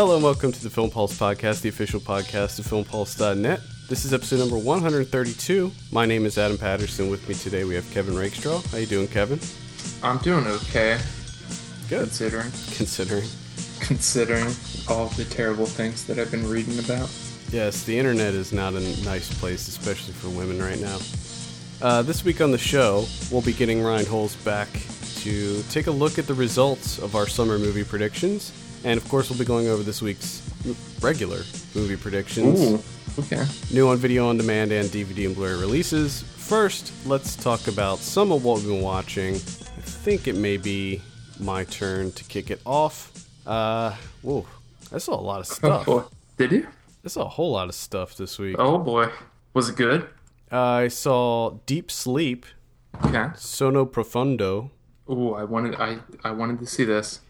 Hello and welcome to the Film Pulse Podcast, the official podcast of filmpulse.net. This is episode number 132. My name is Adam Patterson. With me today we have Kevin Rakestraw. How you doing, Kevin? I'm doing okay, Good. considering Considering. considering all the terrible things that I've been reading about. Yes, the internet is not a nice place, especially for women right now. Uh, this week on the show, we'll be getting Ryan Holes back to take a look at the results of our summer movie predictions. And of course, we'll be going over this week's regular movie predictions. Ooh, okay. new on video on demand and DVD and Blu-ray releases. First, let's talk about some of what we've been watching. I think it may be my turn to kick it off. Uh, whoa, I saw a lot of Oh stuff. boy, did you? I saw a whole lot of stuff this week. Oh boy, was it good? I saw Deep Sleep, Okay. Sonno Profondo. Ooh, I wanted I I wanted to see this.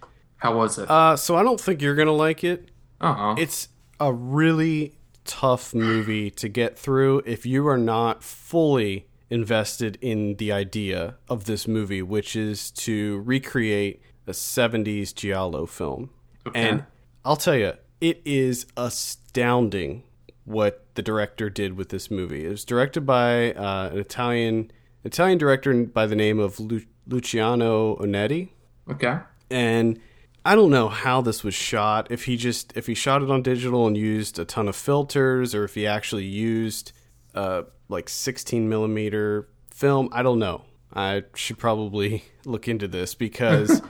How was it? Uh, so I don't think you're gonna like it. Uh huh. It's a really tough movie to get through if you are not fully invested in the idea of this movie, which is to recreate a 70s Giallo film. Okay. And I'll tell you, it is astounding what the director did with this movie. It was directed by uh, an Italian Italian director by the name of Lu- Luciano Onetti Okay. and I don't know how this was shot. If he just if he shot it on digital and used a ton of filters, or if he actually used uh, like 16 millimeter film, I don't know. I should probably look into this because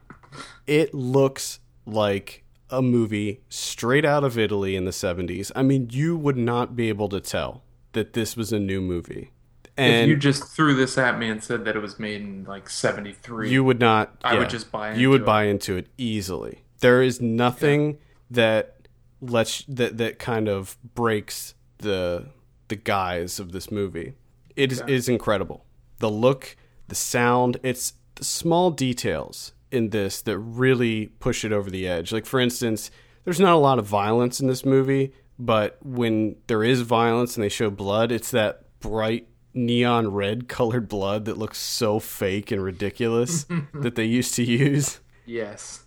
it looks like a movie straight out of Italy in the 70s. I mean, you would not be able to tell that this was a new movie. If you just threw this at me and said that it was made in like '73, you would not I would just buy you would it. buy into it easily. There is nothing that lets that that kind of breaks the the guise of this movie. It is, it is incredible. The look the sound it's the small details in this that really push it over the edge. Like for instance there's not a lot of violence in this movie but when there is violence and they show blood it's that bright neon red colored blood that looks so fake and ridiculous that they used to use. yes.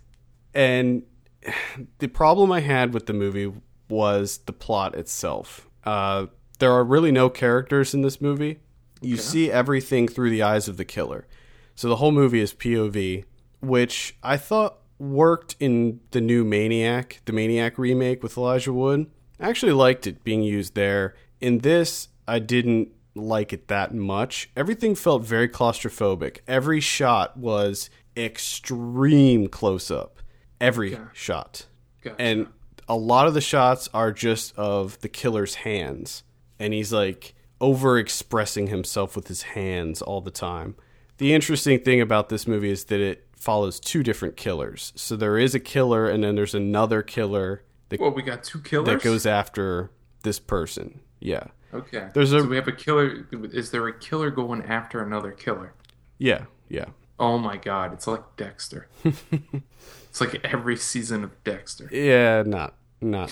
And the problem I had with the movie was the plot itself. Uh, there are really no characters in this movie. You see everything through the eyes of the killer. So the whole movie is POV, which I thought worked in the new Maniac, the Maniac remake with Elijah Wood. I actually liked it being used there. In this, I didn't like it that much. Everything felt very claustrophobic. Every shot was extreme close up. Every shot. Gotcha. And a lot of the shots are just of the killer's hands. And he's like over expressing himself with his hands all the time. The interesting thing about this movie is that it follows two different killers. So there is a killer, and then there's another killer that, well, we got two killers. that goes after this person. Yeah. Okay. There's a- so we have a killer. Is there a killer going after another killer? Yeah. Yeah. Oh my god, it's like Dexter. it's like every season of Dexter. Yeah, not not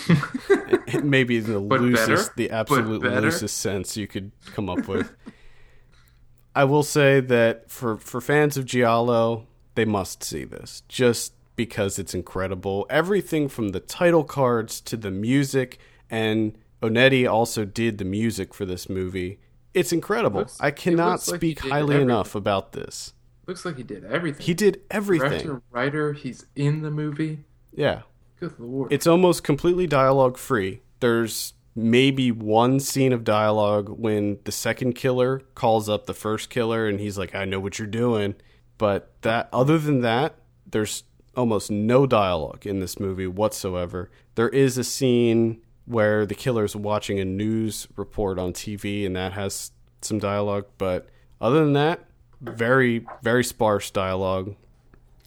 maybe the loosest, the absolute loosest sense you could come up with. I will say that for for fans of Giallo, they must see this just because it's incredible. Everything from the title cards to the music, and Onetti also did the music for this movie. It's incredible. Looks- I cannot looks like speak highly everything. enough about this. Looks like he did everything. He did everything. Director, writer, he's in the movie. Yeah. Good lord. it's almost completely dialogue free. There's maybe one scene of dialogue when the second killer calls up the first killer and he's like, I know what you're doing. But that other than that, there's almost no dialogue in this movie whatsoever. There is a scene where the killer's watching a news report on TV and that has some dialogue, but other than that, very, very sparse dialogue.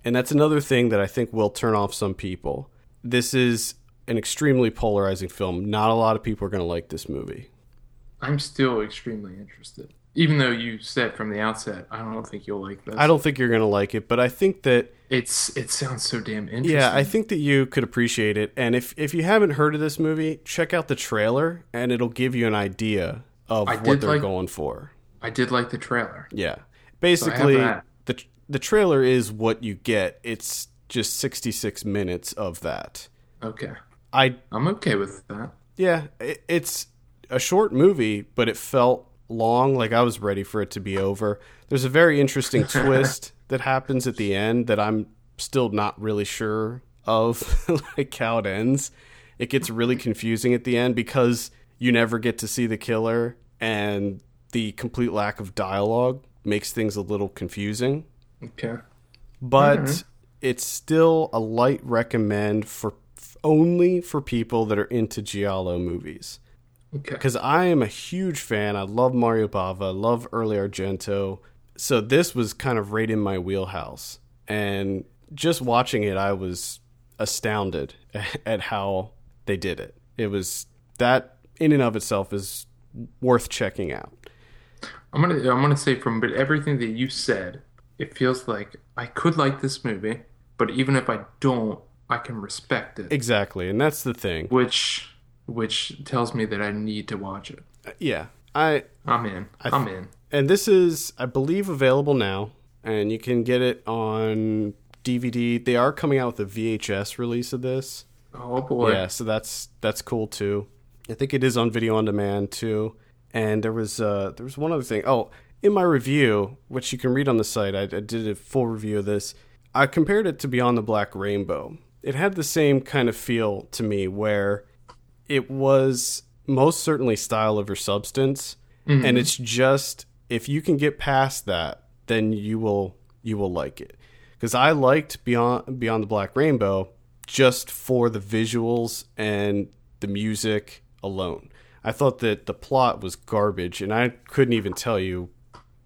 And that's another thing that I think will turn off some people. This is an extremely polarizing film. Not a lot of people are going to like this movie. I'm still extremely interested. Even though you said from the outset, I don't think you'll like this. I don't think you're going to like it, but I think that It's it sounds so damn interesting. yeah, I think that you could appreciate it. And if if you haven't heard of this movie, check out the trailer and it'll give you an idea of I what they're like- going for. I did like the trailer. Yeah. Basically, that. the the trailer is what you get. It's just 66 minutes of that. Okay. I I'm okay with that. yeah, it, it's a short movie, but it felt long. Like I was ready for it to be over. There's a very interesting twist that happens at the end that I'm still not really sure of, like how it ends. It gets really confusing at the end because you never get to see the killer, and the complete lack of dialogue makes things a little confusing. Okay. But it's still a light recommend for only for people that are into Giallo movies Okay. because I am a huge fan. I love Mario Bava, I love early Argento. So this was kind of right in my wheelhouse. And just watching it, I was astounded at how they did it. It was that in and of itself is worth checking out. I'm gonna I'm gonna say from but everything that you said, it feels like I could like this movie, but even if I don't, I can respect it. Exactly. And that's the thing. Which which tells me that I need to watch it. Uh, yeah. I I'm in. I'm in. And this is I believe available now and you can get it on DVD. They are coming out with a VHS release of this. Oh boy. Yeah, so that's that's cool too. I think it is on video on demand too. And there was uh there was one other thing. Oh, in my review, which you can read on the site, I, I did a full review of this. I compared it to Beyond the Black Rainbow. It had the same kind of feel to me where it was most certainly style over substance and it's just if you can get past that then you will you will like it. Because i liked beyond beyond the black rainbow just for the visuals and the music alone. I thought that the plot was garbage and i couldn't even tell you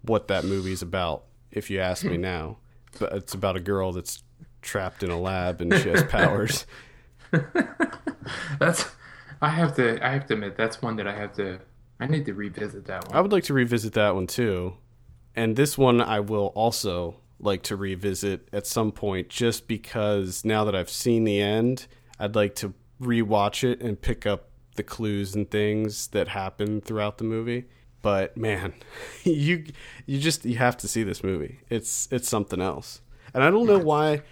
what that movie's about if you ask me hmm. now. But it's about a girl that's trapped in a lab and she has powers. That's I have to I have to admit that's one that I have to I need to revisit that one. I would like to revisit that one too. And this one I will also like to revisit at some point just because now that I've seen the end, I'd like to rewatch it and pick up the clues and things that happen throughout the movie. But man, you you just you have to see this movie. It's it's something else. And I don't know why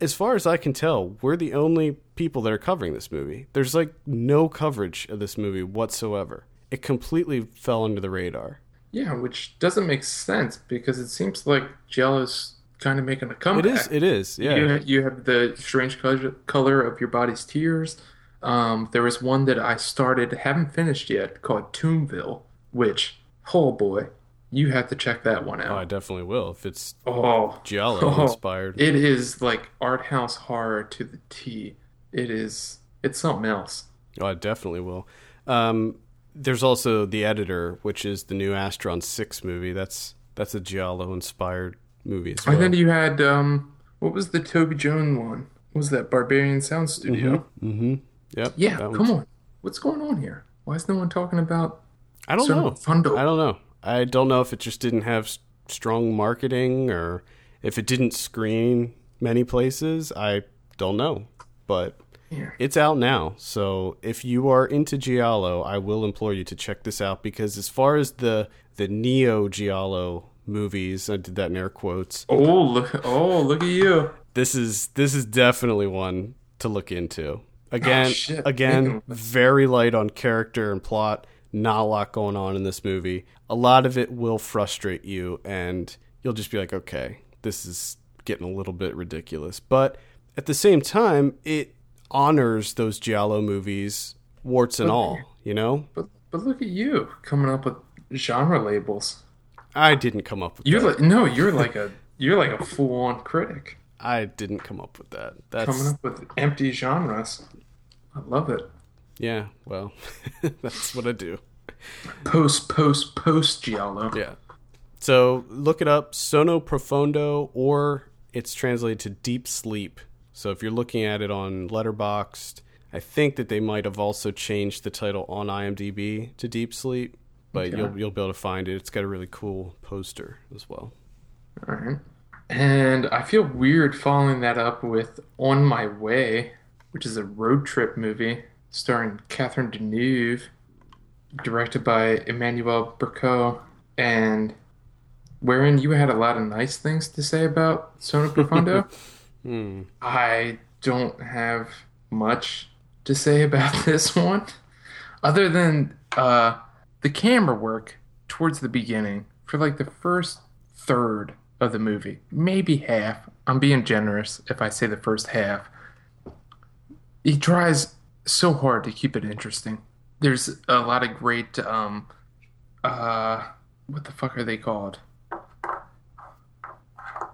as far as I can tell, we're the only people that are covering this movie. There's like no coverage of this movie whatsoever. It completely fell under the radar. Yeah, which doesn't make sense because it seems like Giallo's kind of making a It comeback. is. It is. Yeah. You, you have the strange color, of your body's tears. Um, there was one that I started, haven't finished yet, called Tombville, which, oh boy, you have to check that one Oh, I definitely will if it's Oh, Giallo Oh. inspired. it is like art house horror to the T. It is, it's something else. Oh, I definitely will. Um, there's also the editor, which is the new Astron Six movie. That's that's a Giallo inspired movie as well. And then you had, um, what was the Toby Jones one? What was that Berberian Sound Studio? mm-hmm. Yep. Yeah, come on. What's going on here? Why is no one talking about I don't know. Profondo? I don't know. I don't know if it just didn't have strong marketing or if it didn't screen many places. I don't know, but Yeah. it's out now. So if you are into Giallo, I will implore you to check this out because as far as the the neo Giallo movies, I did that in air quotes. Oh look! Oh look at you! This is this is definitely one to look into. Again, Oh, again, very light on character and plot. Not a lot going on in this movie. A lot of it will frustrate you, and you'll just be like, "Okay, this is getting a little bit ridiculous." But at the same time, it honors those Giallo movies, warts and all. You know, But but look at you coming up with genre labels. I didn't come up with You're that. like no, you're like a you're like a full on critic I didn't come up with that. That's coming up with empty genres. I love it. yeah. Well, that's what I do. Post post post giallo. Yeah. So look it up, Sonno Profondo, or it's translated to Deep Sleep. So if you're looking at it on Letterboxd, I think that they might have also changed the title on IMDb to Deep Sleep, but Okay. you'll you'll be able to find it. It's got a really cool poster as well. All right. And I feel weird following that up with On My Way, which is a road trip movie starring Catherine Deneuve, directed by Emmanuelle Bercot, and wherein you had a lot of nice things to say about Sonno Profondo. Hmm. I don't have much to say about this one, other than uh, the camera work towards the beginning for like the first third of the movie, maybe half. I'm being generous if I say the first half. He tries so hard to keep it interesting. There's a lot of great um uh what the fuck are they called?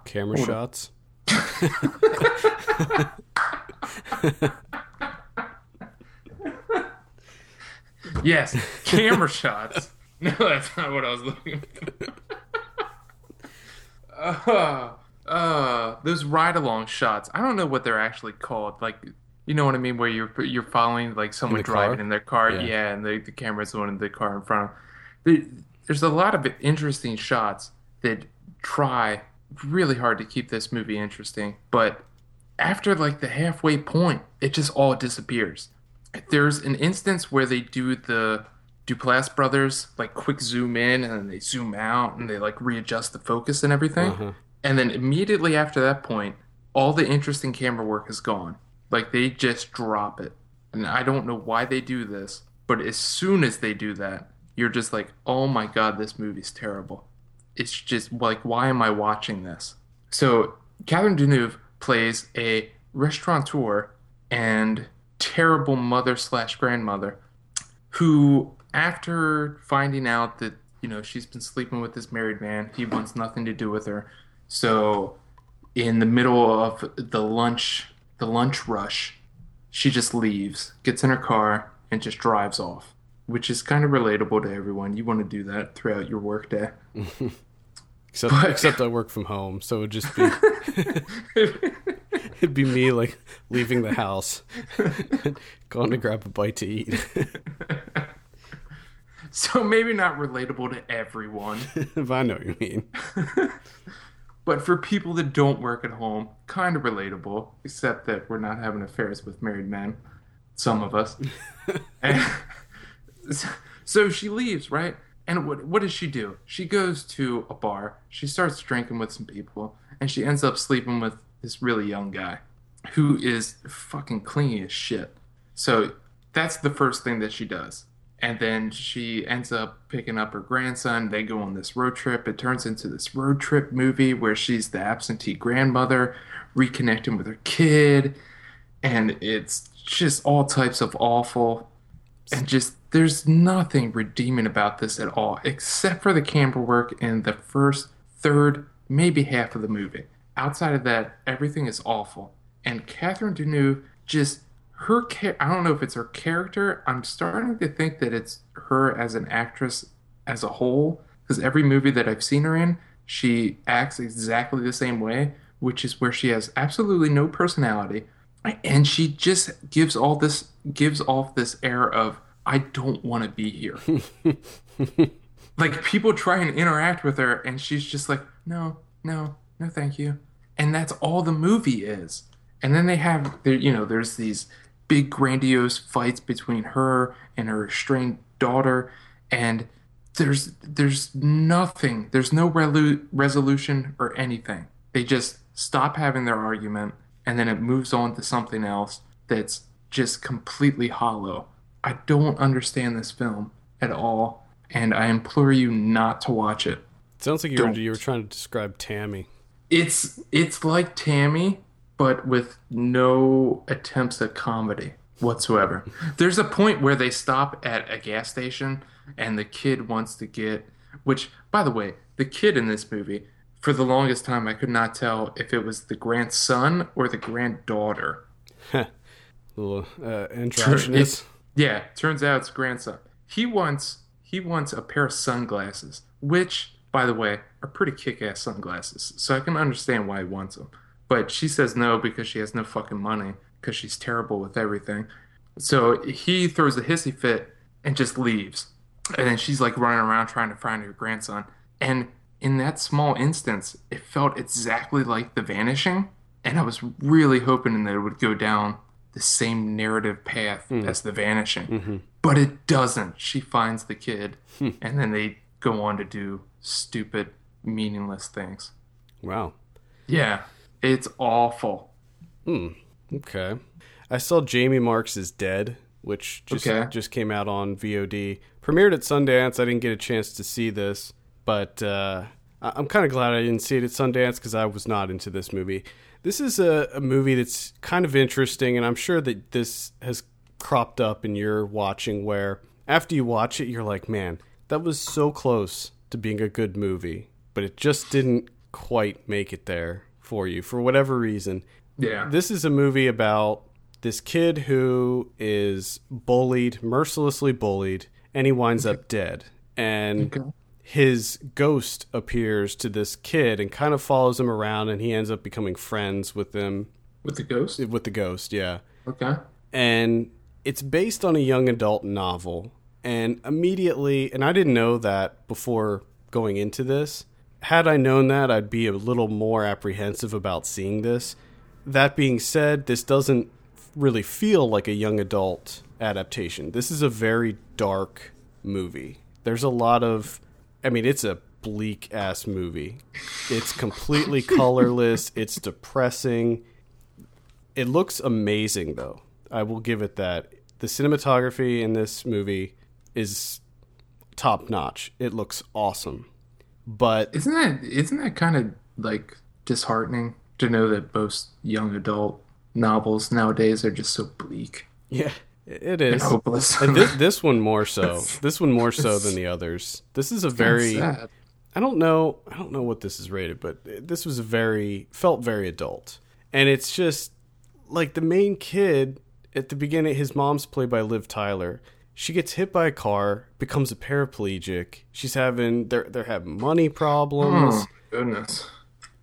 Camera Hold shots. Yes, camera shots. No, that's not what I was looking for. uh, uh, those ride along shots. I don't know what they're actually called. Like, you know what I mean? Where you're you're following like someone driving car? in their car. Yeah. Yeah, and the, the camera's the one in the car in front of. There, there's a lot of interesting shots that try really hard to keep this movie interesting, but after like the halfway point, it just all disappears. There's an instance where they do the Duplass brothers like quick zoom in and then they zoom out and they like readjust the focus and everything. Uh-huh. And then immediately after that point, all the interesting camera work is gone. Like they just drop it. And I don't know why they do this, but as soon as they do that, you're just like, oh my god, this movie's terrible. It's just like, why am I watching this? So Catherine Deneuve plays a restaurateur and terrible mother slash grandmother who, after finding out that you know she's been sleeping with this married man, he wants nothing to do with her. So, in the middle of the lunch, the lunch rush, she just leaves, gets in her car, and just drives off. Which is kind of relatable to everyone. You want to do that throughout your workday. Except But- except I work from home, so it'd just be it'd be me like leaving the house, going to grab a bite to eat. So maybe not relatable to everyone. if I know what you mean. But for people that don't work at home, kind of relatable, except that we're not having affairs with married men. Some of us. And- so she leaves, right? And what, what does she do? She goes to a bar, she starts drinking with some people, and she ends up sleeping with this really young guy who is fucking clingy as shit. So that's the first thing that she does. And then she ends up picking up her grandson. They go on this road trip. It turns into this road trip movie where she's the absentee grandmother reconnecting with her kid. And it's just all types of awful. And just, there's nothing redeeming about this at all, except for the camera work in the first third, maybe half of the movie. Outside of that, everything is awful. And Catherine Deneuve just her I don't know if it's her character. I'm starting to think that it's her as an actress as a whole because every movie that I've seen her in, she acts exactly the same way, which is where she has absolutely no personality and she just gives all this gives off this air of I don't want to be here. like people try and interact with her and she's just like no no no thank you. And that's all the movie is. And then they have there you know there's these big grandiose fights between her and her estranged daughter and there's there's nothing there's no relu- resolution or anything. They just stop having their argument and then it moves on to something else that's just completely hollow. I don't understand this film at all and i implore you not to watch it. Sounds like you were, you were trying to describe Tammy. it's it's like tammy but with no attempts at comedy whatsoever. There's a point where they stop at a gas station and the kid wants to get which by the way the kid in this movie for the longest time i could not tell if it was the grandson or the granddaughter little uh, androgynous. yeah, turns out it's grandson. He wants he wants a pair of sunglasses, which, by the way, are pretty kick-ass sunglasses. So I can understand why he wants them. But she says no because she has no fucking money because she's terrible with everything. So he throws a hissy fit and just leaves. And then she's like running around trying to find her grandson. And in that small instance, it felt exactly like The Vanishing. And I was really hoping that it would go down the same narrative path hmm. as The Vanishing. Mm-hmm. But it doesn't. She finds the kid, hmm. and then they go on to do stupid, meaningless things. Wow. Yeah, it's awful. Hmm. Okay. I saw Jamie Marks is Dead, which just Okay. just came out on VOD. Premiered at Sundance. I didn't get a chance to see this, but uh, I'm kind of glad I didn't see it at Sundance because I was not into this movie. This is a, a movie that's kind of interesting, and I'm sure that this has cropped up in your watching where after you watch it, you're like, man, that was so close to being a good movie, but it just didn't quite make it there for you for whatever reason. Yeah. This is a movie about this kid who is bullied, mercilessly bullied, and he winds up dead. And Okay. His ghost appears to this kid and kind of follows him around, and he ends up becoming friends with them With the ghost? with the ghost, yeah. Okay. And it's based on a young adult novel. And immediately, and I didn't know that before going into this. Had I known that, I'd be a little more apprehensive about seeing this. That being said, this doesn't really feel like a young adult adaptation. This is a very dark movie. There's a lot of, I mean, it's a bleak ass movie. It's completely colorless, it's depressing. It looks amazing, though. I will give it that. The cinematography in this movie is top notch. It looks awesome. But Isn't that isn't that kind of like disheartening to know that most young adult novels nowadays are just so bleak yeah, it and hopeless? And this, this one more so. This one more so than the others. This is a very. sad. I don't know. I don't know what this is rated, but this was a very felt very adult, and it's just like the main kid at the beginning. His mom's played by Liv Tyler. She gets hit by a car, becomes a paraplegic. She's having they're they're having money problems, Oh goodness.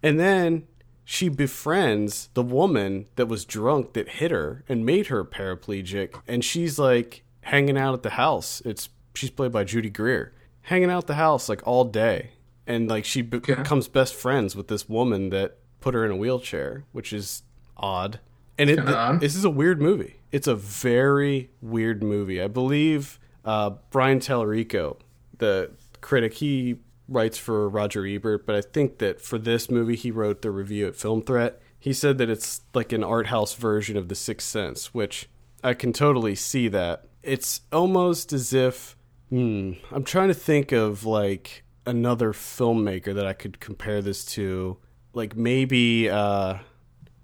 and then she befriends the woman that was drunk that hit her and made her paraplegic, and she's like hanging out at the house. It's she's played by Judy Greer, hanging out at the house like all day, and like she be- Okay. becomes best friends with this woman that put her in a wheelchair, which is odd. And it Kinda this is a weird movie. It's a very weird movie. I believe uh, Brian Tallarico, the critic, he writes for Roger Ebert, but I think that for this movie, he wrote the review at Film Threat. He said that it's like an art house version of The Sixth Sense, which I can totally see that. It's almost as if hmm, I'm trying to think of like another filmmaker that I could compare this to, like maybe uh,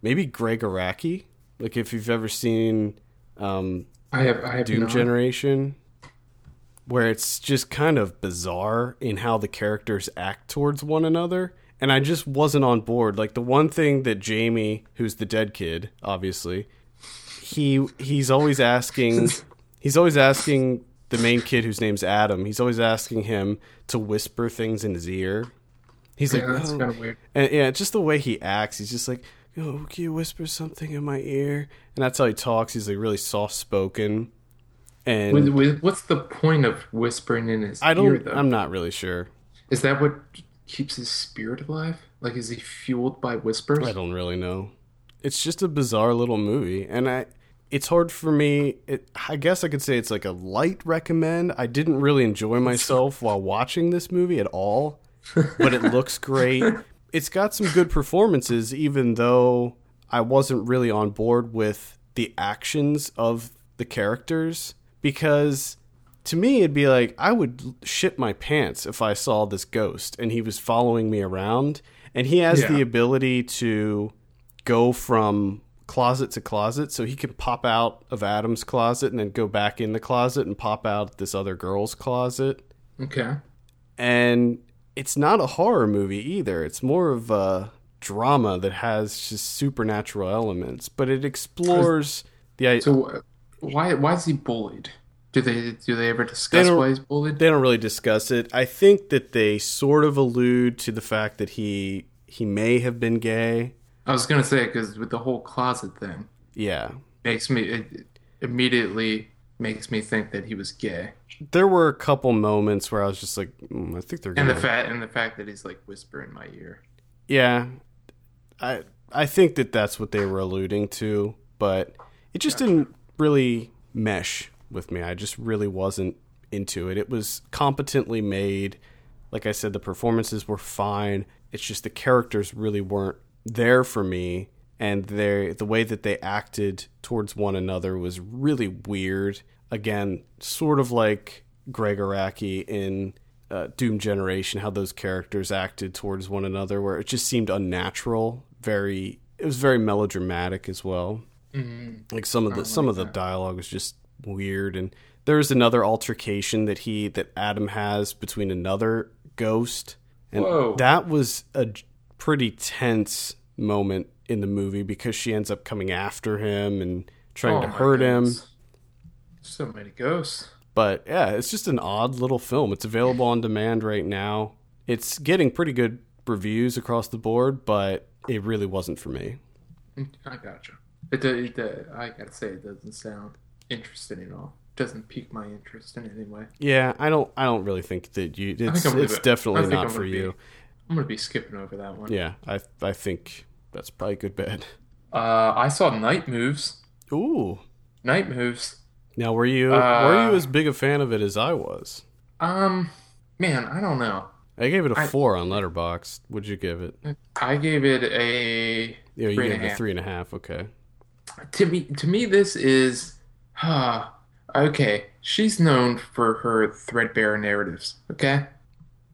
maybe Gregg Araki. Like if you've ever seen um, I have I have Doom not. Generation, where it's just kind of bizarre in how the characters act towards one another. And I just wasn't on board. Like the one thing that Jamie, who's the dead kid, obviously, he he's always asking he's always asking the main kid whose name's Adam, he's always asking him to whisper things in his ear. He's Yeah, like, that's "Oh." kind of weird. And yeah, just the way he acts, he's just like, "Oh, can you whisper something in my ear?" And that's how he talks. He's like really soft spoken. And With, with, what's the point of whispering in his I ear don't. though? I'm not really sure. Is that what keeps his spirit alive? Like, is he fueled by whispers? I don't really know. It's just a bizarre little movie, and I. It's hard for me. It, I guess I could say it's like a light recommend. I didn't really enjoy myself while watching this movie at all, but it looks great. It's got some good performances, even though I wasn't really on board with the actions of the characters. Because to me, it'd be like I would shit my pants if I saw this ghost and he was following me around, and he has Yeah. the ability to go from closet to closet so he can pop out of Adam's closet and then go back in the closet and pop out this other girl's closet Okay. and it's not a horror movie either it's more of a drama that has just supernatural elements but it explores the i- So why why is he bullied? Do they do they ever discuss don't- why he's bullied? they don't really discuss it i think that they sort of allude to the fact that he he may have been gay I was gonna say because with the whole closet thing yeah makes me it immediately makes me think that he was gay, there were a couple moments where i was just like mm, i think they're and the fact and the fact that he's like whispering in my ear. Yeah, I I think that that's what they were alluding to, but it just didn't really mesh with me. I just really wasn't into it. It was competently made. Like I said, the performances were fine. It's just the characters really weren't there for me. and they the way that they acted towards one another was really weird. Again, sort of like Gregg Araki in uh, Doom Generation, how those characters acted towards one another, where it just seemed unnatural. Very, it was very melodramatic as well. Mm-hmm. Like some of the some of the dialogue was just weird, and there's another altercation that he that Adam has between another ghost, and Whoa. that was a pretty tense moment in the movie because she ends up coming after him and trying Oh to hurt him. So many ghosts. But yeah, it's just an odd little film. It's available on demand right now. It's getting pretty good reviews across the board, but it really wasn't for me. I gotcha. It, do- it, I gotta say, it doesn't sound interesting at all. Doesn't pique my interest in any way. Yeah, I don't I don't really think that you it's I'm it's definitely think not I'm for be- you. I'm gonna be skipping over that one. Yeah, I I think that's probably a good bet. Uh, I saw Night Moves. Ooh. Night Moves. Now were you were Uh, you as big a fan of it as I was? Um, man, I don't know. I gave it a I- four on Letterboxd. What'd you give it? I gave it a Yeah, you gave it a three and a half. Okay. To me. To me, this is, huh, okay. She's known for her threadbare narratives. Okay,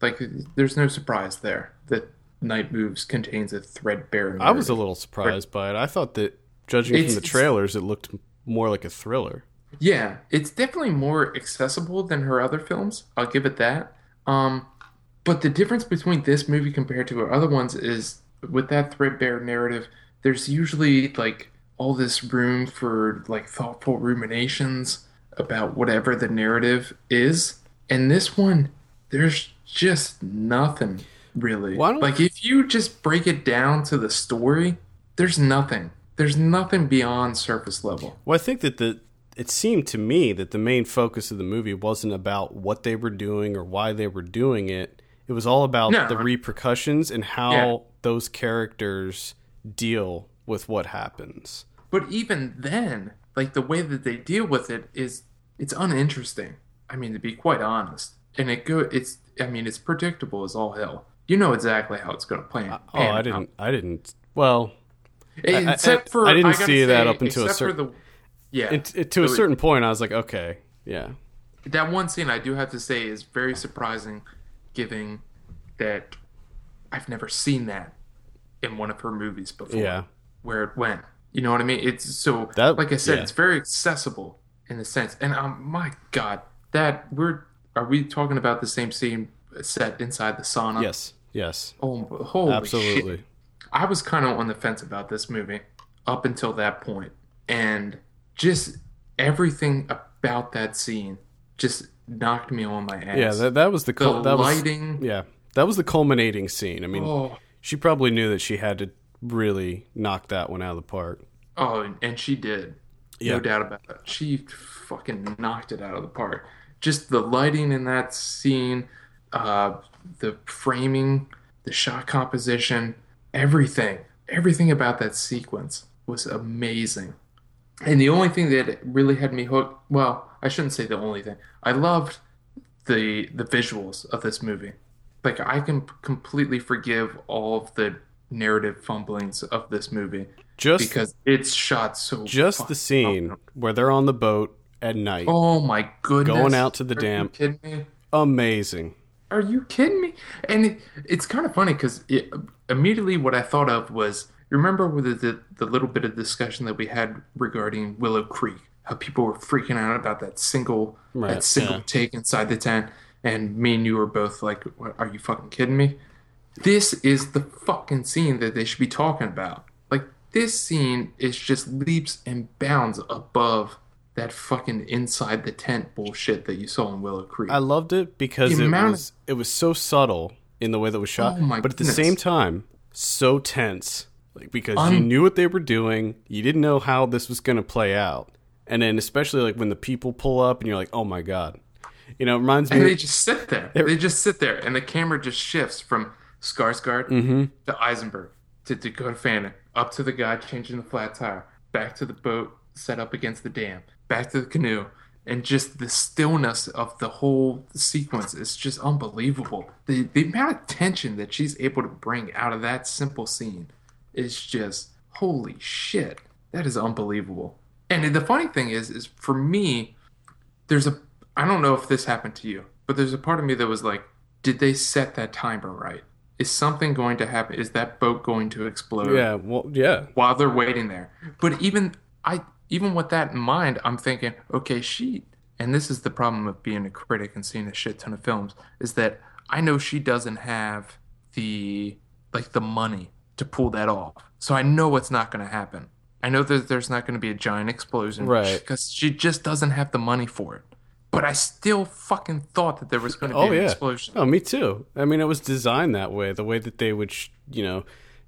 like there's no surprise there that Night Moves contains a threadbare. Narrative. I was a little surprised by it. I thought that judging It's- from the trailers, it looked more like a thriller. Yeah, it's definitely more accessible than her other films. I'll give it that. Um, but the difference between this movie compared to her other ones is with that threadbare narrative, there's usually like all this room for like thoughtful ruminations about whatever the narrative is. And this one, there's just nothing really. Why don't- Like if you just break it down to the story, there's nothing. There's nothing beyond surface level. Well, I think that the it seemed to me that the main focus of the movie wasn't about what they were doing or why they were doing it. It was all about No. the repercussions and how Yeah. those characters deal with what happens. But even then, like the way that they deal with it is it's uninteresting. I mean, to be quite honest. And it go it's I mean, it's predictable as all hell. You know exactly how it's going to play. Uh, oh, I didn't. I didn't. Well, Except I- for I didn't gotta see that up until a certain- the yeah. it, it, to a So- certain point, I was like, okay, yeah, that one scene I do have to say is very surprising, given that I've never seen that in one of her movies before. yeah. where it went. You know what I mean? It's so That- like I said, yeah. it's very accessible in a sense. And um, my God, that we're are we talking about the same scene set inside the sauna? Yes, yes, Oh, holy shit! absolutely. I was kind of on the fence about this movie up until that point, and just everything about that scene just knocked me on my ass. Yeah, that, that was the the cul- that was lighting. yeah that was the culminating scene. I mean, Oh, she probably knew that she had to really knocked that one out of the park. Oh, and she did. Yeah. No doubt about it. She fucking knocked it out of the park. Just the lighting in that scene, uh, the framing, the shot composition, everything. Everything about that sequence was amazing. And the only thing that really had me hooked, well, I shouldn't say the only thing. I loved the the visuals of this movie. Like I can completely forgive all of the narrative fumblings of this movie Just because it's shot so just the scene where they're on the boat at night, Oh my goodness! Going out to the Are dam. You kidding me? amazing. Are you kidding me? And it, it's kind of funny because immediately what I thought of was remember with the, the the little bit of discussion that we had regarding Willow Creek, how people were freaking out about that single Right, that single yeah. take inside the tent, and me and you were both like, "What- "Are you fucking kidding me?" This is the fucking scene that they should be talking about. Like this scene is just leaps and bounds above that fucking inside the tent bullshit that you saw in Willow Creek. I loved it because The it amount of- was it was so subtle in the way that it was shot, Oh my but at the same time so tense. Like because you knew what they were doing, you didn't know how this was going to play out, and then especially like when the people pull up and you're like, oh my god, you know, it reminds And me. they just sit there. They just sit there, and the camera just shifts from Skarsgård Mm-hmm. to Eisenberg to Dakota Fanning, up to the guy changing the flat tire, back to the boat set up against the dam, back to the canoe, and just the stillness of the whole sequence is just unbelievable. The the amount of tension that she's able to bring out of that simple scene is just holy shit, that is unbelievable. And the funny thing is, is for me, there's a I don't know if this happened to you, but there's a part of me that was like, did they set that timer right? Is something going to happen? Is that boat going to explode? Yeah, well, yeah. While they're waiting there. But even I even with that in mind, I'm thinking, okay, she and this is the problem of being a critic and seeing a shit ton of films, is that I know she doesn't have the like the money to pull that off. So I know it's not going to happen. I know that there's not going to be a giant explosion, Right. Because she just doesn't have the money for it. But I still fucking thought that there was going to be Oh an yeah. explosion. Oh, me too. I mean, it was designed that way. The way that they would, sh- you know,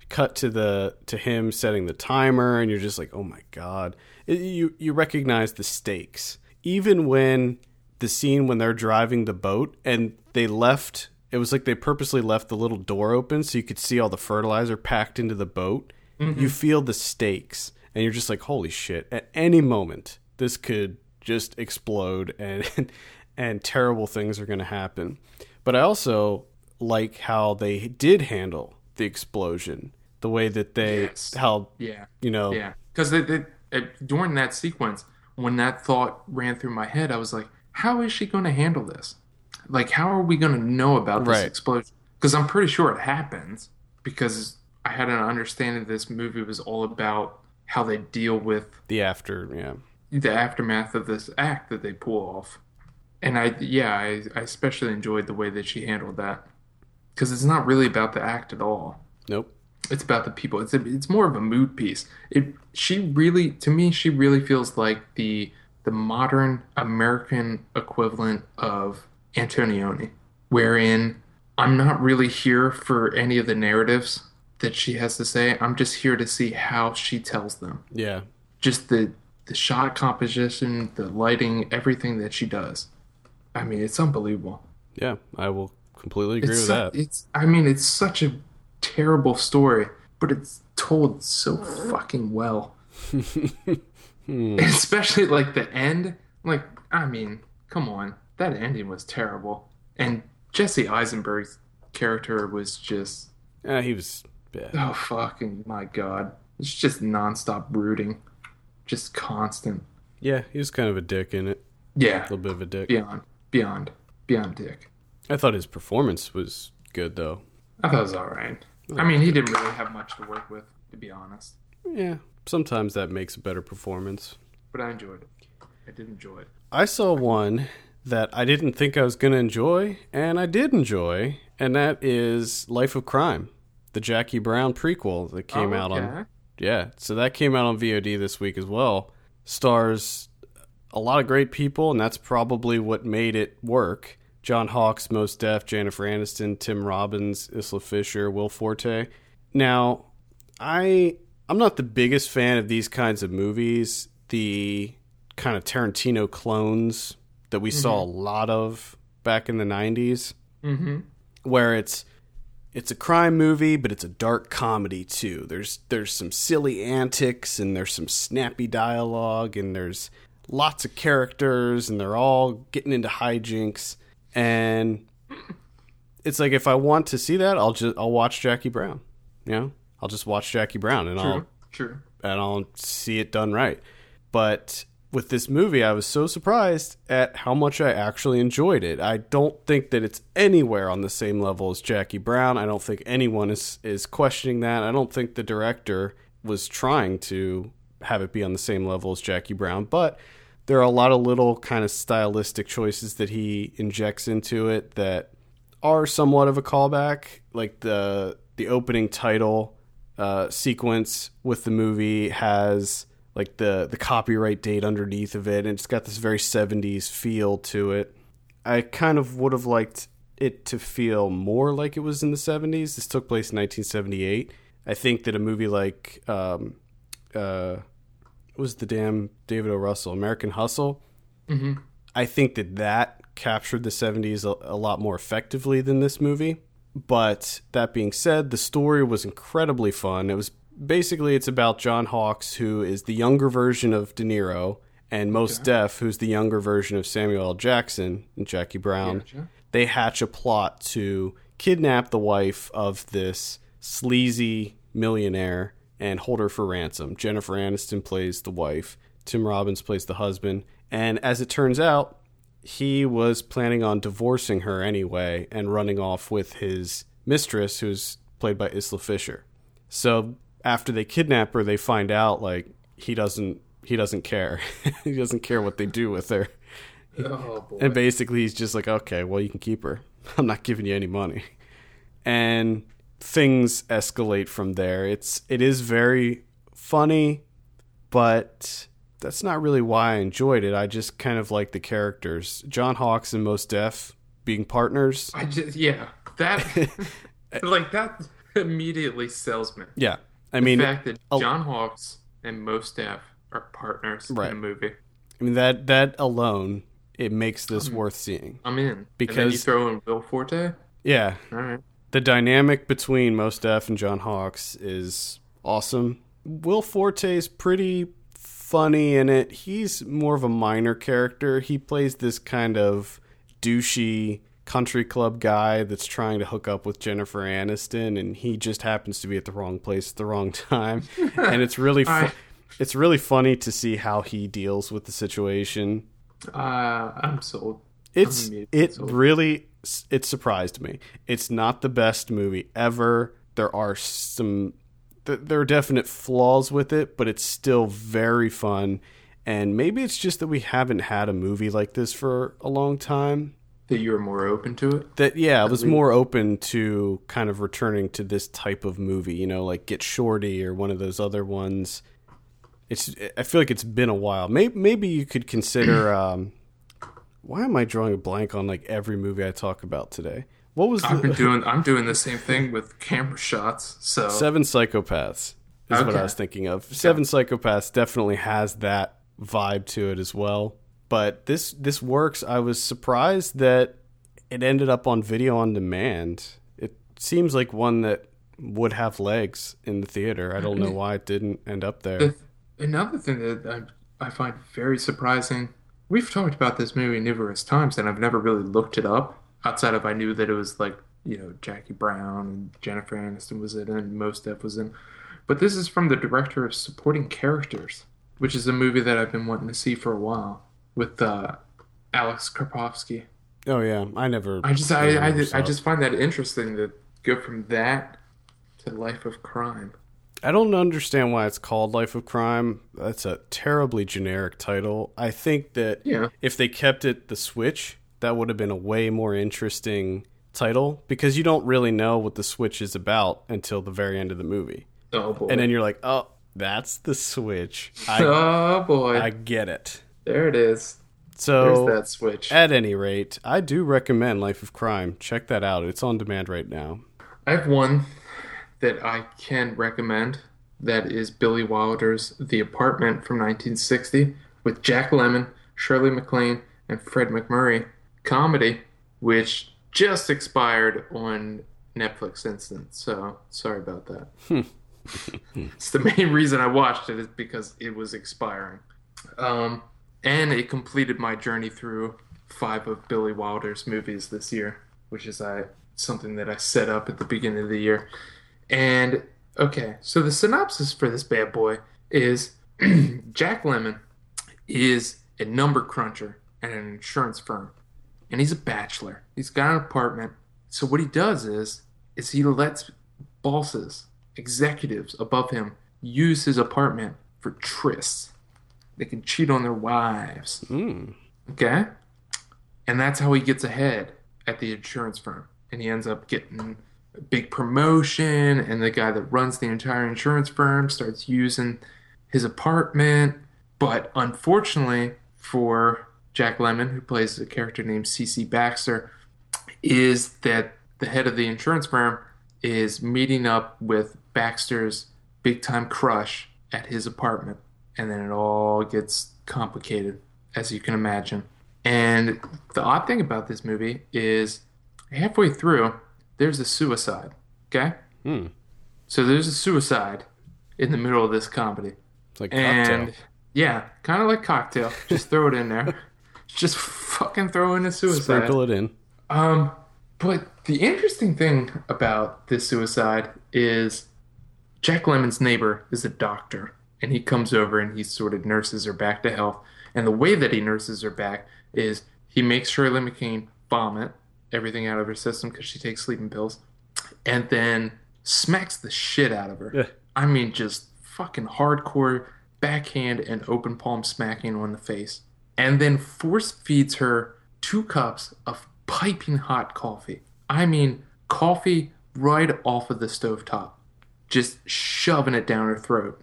cut to the to him setting the timer, and you're just like, oh my god. It, you you recognize the stakes, even when the scene when they're driving the boat and they left. It was like they purposely left the little door open so you could see all the fertilizer packed into the boat. You mm-hmm. feel the stakes, and you're just like, holy shit! At any moment, this could just explode and and terrible things are going to happen. But I also like how they did handle the explosion, the way that they Yes. how Yeah. you know Yeah, because eh, during that sequence, when that thought ran through my head, I was like, "How is she going to handle this? Like, how are we going to know about this Right. explosion? Because I'm pretty sure it happens. Because I had an understanding this movie was all about how they deal with the after yeah the aftermath of this act that they pull off. And I, yeah, I, I especially enjoyed the way that she handled that because it's not really about the act at all nope it's about the people. It's a, it's more of a mood piece. It she really to me she really feels like the the modern American equivalent of Antonioni, wherein I'm not really here for any of the narratives that she has to say. I'm just here to see how she tells them. yeah Just the the shot composition, the lighting, everything that she does. I mean, it's unbelievable. yeah I will completely agree It's with su- that It's I mean, it's such a terrible story, but it's told so fucking well. Especially like the end. Like, I mean, come on. That ending was terrible. And Jesse Eisenberg's character was just yeah he was bad. oh fucking my god. It's just nonstop brooding. Just constant. yeah he was kind of a dick in it Yeah. a little bit of a dick Beyond. Beyond. Beyond dick. I thought his performance was good though I thought it was alright. I mean he didn't really have much to work with, to be honest. yeah sometimes that makes a better performance But I enjoyed it. I did enjoy it. I saw one that I didn't think I was going to enjoy, and I did enjoy, and that is Life of Crime, the Jackie Brown prequel that came Oh, out on. Yeah, so that came out on VOD this week as well. Stars a lot of great people, and that's probably what made it work. John Hawkes, Mos Def, Jennifer Aniston, Tim Robbins, Isla Fisher, Will Forte. Now, I I'm not the biggest fan of these kinds of movies. The kind of Tarantino clones that we saw a lot of back in the 90s Mm-hmm. where it's it's a crime movie but it's a dark comedy too. There's there's some silly antics and there's some snappy dialogue and there's lots of characters and they're all getting into hijinks and it's like if I want to see that I'll just I'll watch Jackie Brown. You know? I'll just watch Jackie Brown and I'll True. True. and I'll see it done right. But with this movie, I was so surprised at how much I actually enjoyed it. I don't think that it's anywhere on the same level as Jackie Brown. I don't think anyone is is questioning that. I don't think the director was trying to have it be on the same level as Jackie Brown, but there are a lot of little kind of stylistic choices that he injects into it that are somewhat of a callback, like the the opening title uh, sequence with the movie has like the the copyright date underneath of it, and it's got this very '70s feel to it. I kind of would have liked it to feel more like it was in the '70s. This took place in 1978. I think that a movie like um, uh, what was the damn David O. Russell American Hustle. Mm-hmm. I think that that captured the 70s a, a lot more effectively than this movie. But that being said, the story was incredibly fun. It was basically it's about John Hawkes, who is the younger version of De Niro, and Mos Def, who's the younger version of Samuel L. Jackson and Jackie Brown. Gotcha. They hatch a plot to kidnap the wife of this sleazy millionaire and hold her for ransom. Jennifer Aniston plays the wife, Tim Robbins plays the husband, and as it turns out, he was planning on divorcing her anyway and running off with his mistress, who's played by Isla Fisher. So after they kidnap her, they find out like he doesn't he doesn't care. he doesn't care what they do with her. Oh boy. And basically, he's just like, okay, well, you can keep her. I'm not giving you any money. And things escalate from there. It's it is very funny, but that's not really why I enjoyed it. I just kind of like the characters. John Hawkes and Mos Def being partners. I just yeah that like that immediately sells me. Yeah, I mean, the fact that John Hawkes and Mos Def are partners Right. in a movie. I mean that that alone it makes this worth seeing. I'm in. then you throw in Will Forte. Yeah, All right. the dynamic between Mos Def and John Hawkes is awesome. Will Forte's pretty funny in it. He's more of a minor character. He plays this kind of douchey country club guy that's trying to hook up with Jennifer Aniston and he just happens to be at the wrong place at the wrong time. and it's really fu- I- it's really funny to see how he deals with the situation. Uh, I'm sold. It's immediately it sold. really it surprised me. It's not the best movie ever. There are some th- there are definite flaws with it, but it's still very fun. And maybe it's just that we haven't had a movie like this for a long time. That you were more open to it. That yeah, I was more open to kind of returning to this type of movie, you know, like Get Shorty or one of those other ones. It's I feel like it's been a while. Maybe maybe you could consider um why am I drawing a blank on like every movie I talk about today? What was I've been doing. I'm doing the same thing with camera shots. So Seven Psychopaths is what I was thinking of. Seven Psychopaths definitely has that vibe to it as well. But this this works. I was surprised that it ended up on video on demand. It seems like one that would have legs in the theater. I don't know why it didn't end up there. Another thing that I, I find very surprising. We've talked about this movie numerous times, and I've never really looked it up outside of I knew that it was like you know Jackie Brown and Jennifer Aniston was in, and Mos Def was in. But this is from the director of Supporting Characters, which is a movie that I've been wanting to see for a while with uh, Alex Karpovsky. Oh yeah, I never. I just I, I, I just find that interesting to go from that to Life of Crime. I don't understand why it's called Life of Crime. That's a terribly generic title. I think that Yeah. if they kept it the Switch, that would have been a way more interesting title because you don't really know what the Switch is about until the very end of the movie. Oh boy. And then you're like, "Oh, that's the Switch. I oh boy. I get it." There it is. There's So, that switch. at any rate, I do recommend Life of Crime. Check that out. It's on demand right now. I have one that I can recommend. That is Billy Wilder's The Apartment from 1960 with Jack Lemmon, Shirley MacLaine, and Fred MacMurray. Comedy, which just expired on Netflix Instant. So sorry about that. it's the main reason I watched it is because it was expiring. Um, and it completed my journey through five of Billy Wilder's movies this year, which is I something that I set up at the beginning of the year. And okay, so the synopsis for this bad boy is Jack Lemmon is a number cruncher at an insurance firm, and he's a bachelor. He's got an apartment. So what he does is is he lets bosses, executives above him use his apartment for trysts. They can cheat on their wives. Mm. Okay? And that's how he gets ahead at the insurance firm. And he ends up getting a big promotion, and the guy that runs the entire insurance firm starts using his apartment. But unfortunately for Jack Lemmon, who plays a character named CC Baxter, is that the head of the insurance firm is meeting up with Baxter's big time crush at his apartment. And then it all gets complicated, as you can imagine. And the odd thing about this movie is halfway through, there's a suicide. Okay? Hmm. So there's a suicide in the middle of this comedy. It's like cocktail. And yeah, kind of like cocktail. Just throw it in there. Just fucking throw in a suicide. Sprinkle it in. Um, but the interesting thing about this suicide is Jack Lemmon's neighbor is a doctor, and he comes over and he sort of nurses her back to health. And the way that he nurses her back is he makes Shirley MacLaine vomit everything out of her system because she takes sleeping pills, and then smacks the shit out of her. Yeah. I mean, just fucking hardcore backhand and open palm smacking on the face, and then force feeds her two cups of piping hot coffee. I mean, coffee right off of the stovetop, just shoving it down her throat.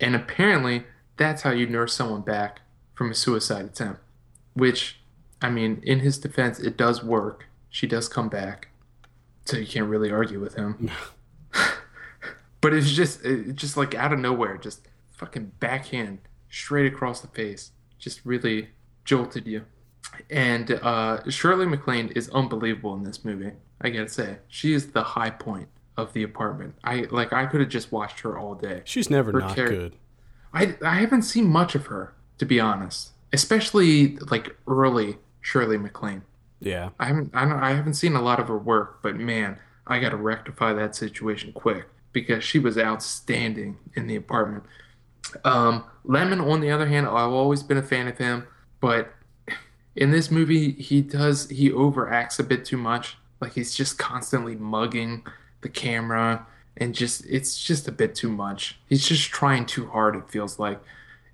And apparently, that's how you nurse someone back from a suicide attempt. Which, I mean, in his defense, it does work. She does come back, so you can't really argue with him. but it's just, it just like out of nowhere, just fucking backhand straight across the face, just really jolted you. And uh, Shirley MacLaine is unbelievable in this movie. I gotta say, she is the high point of the apartment. I like, I could have just watched her all day. She's never Her not char- good. I I haven't seen much of her, to be honest. Especially like early Shirley MacLaine. Yeah. I haven't I, don't, I haven't seen a lot of her work, but man, I got to rectify that situation quick because she was outstanding in the apartment. Um, Lemmon, on the other hand, I've always been a fan of him, but in this movie, he does he overacts a bit too much. Like he's just constantly mugging the camera, and just it's just a bit too much. He's just trying too hard. It feels like,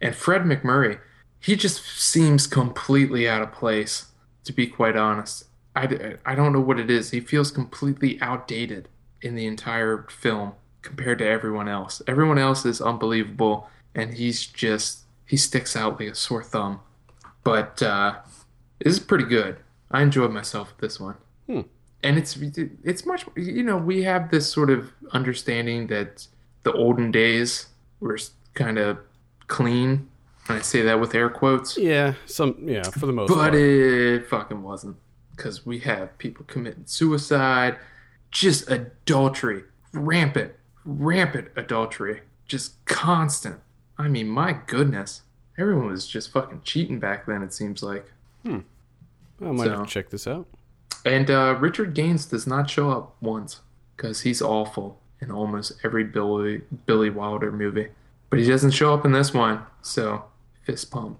and Fred MacMurray, he just seems completely out of place. To be quite honest, I, I don't know what it is. He feels completely outdated in the entire film compared to everyone else. Everyone else is unbelievable, and he's just he sticks out like a sore thumb. But uh, this is pretty good. I enjoyed myself with this one, Hmm. And it's it's much you know we have this sort of understanding that the olden days were kind of clean. And I say that with air quotes. Yeah. Some. Yeah. For the most But part. it fucking wasn't. Because we have people committing suicide, just adultery, rampant, rampant adultery, just constant. I mean, my goodness. Everyone was just fucking cheating back then, it seems like. Hmm. I might have to check this out. And uh, Richard Gaines does not show up once because he's awful in almost every Billy Billy Wilder movie. But he doesn't show up in this one, so fist pump.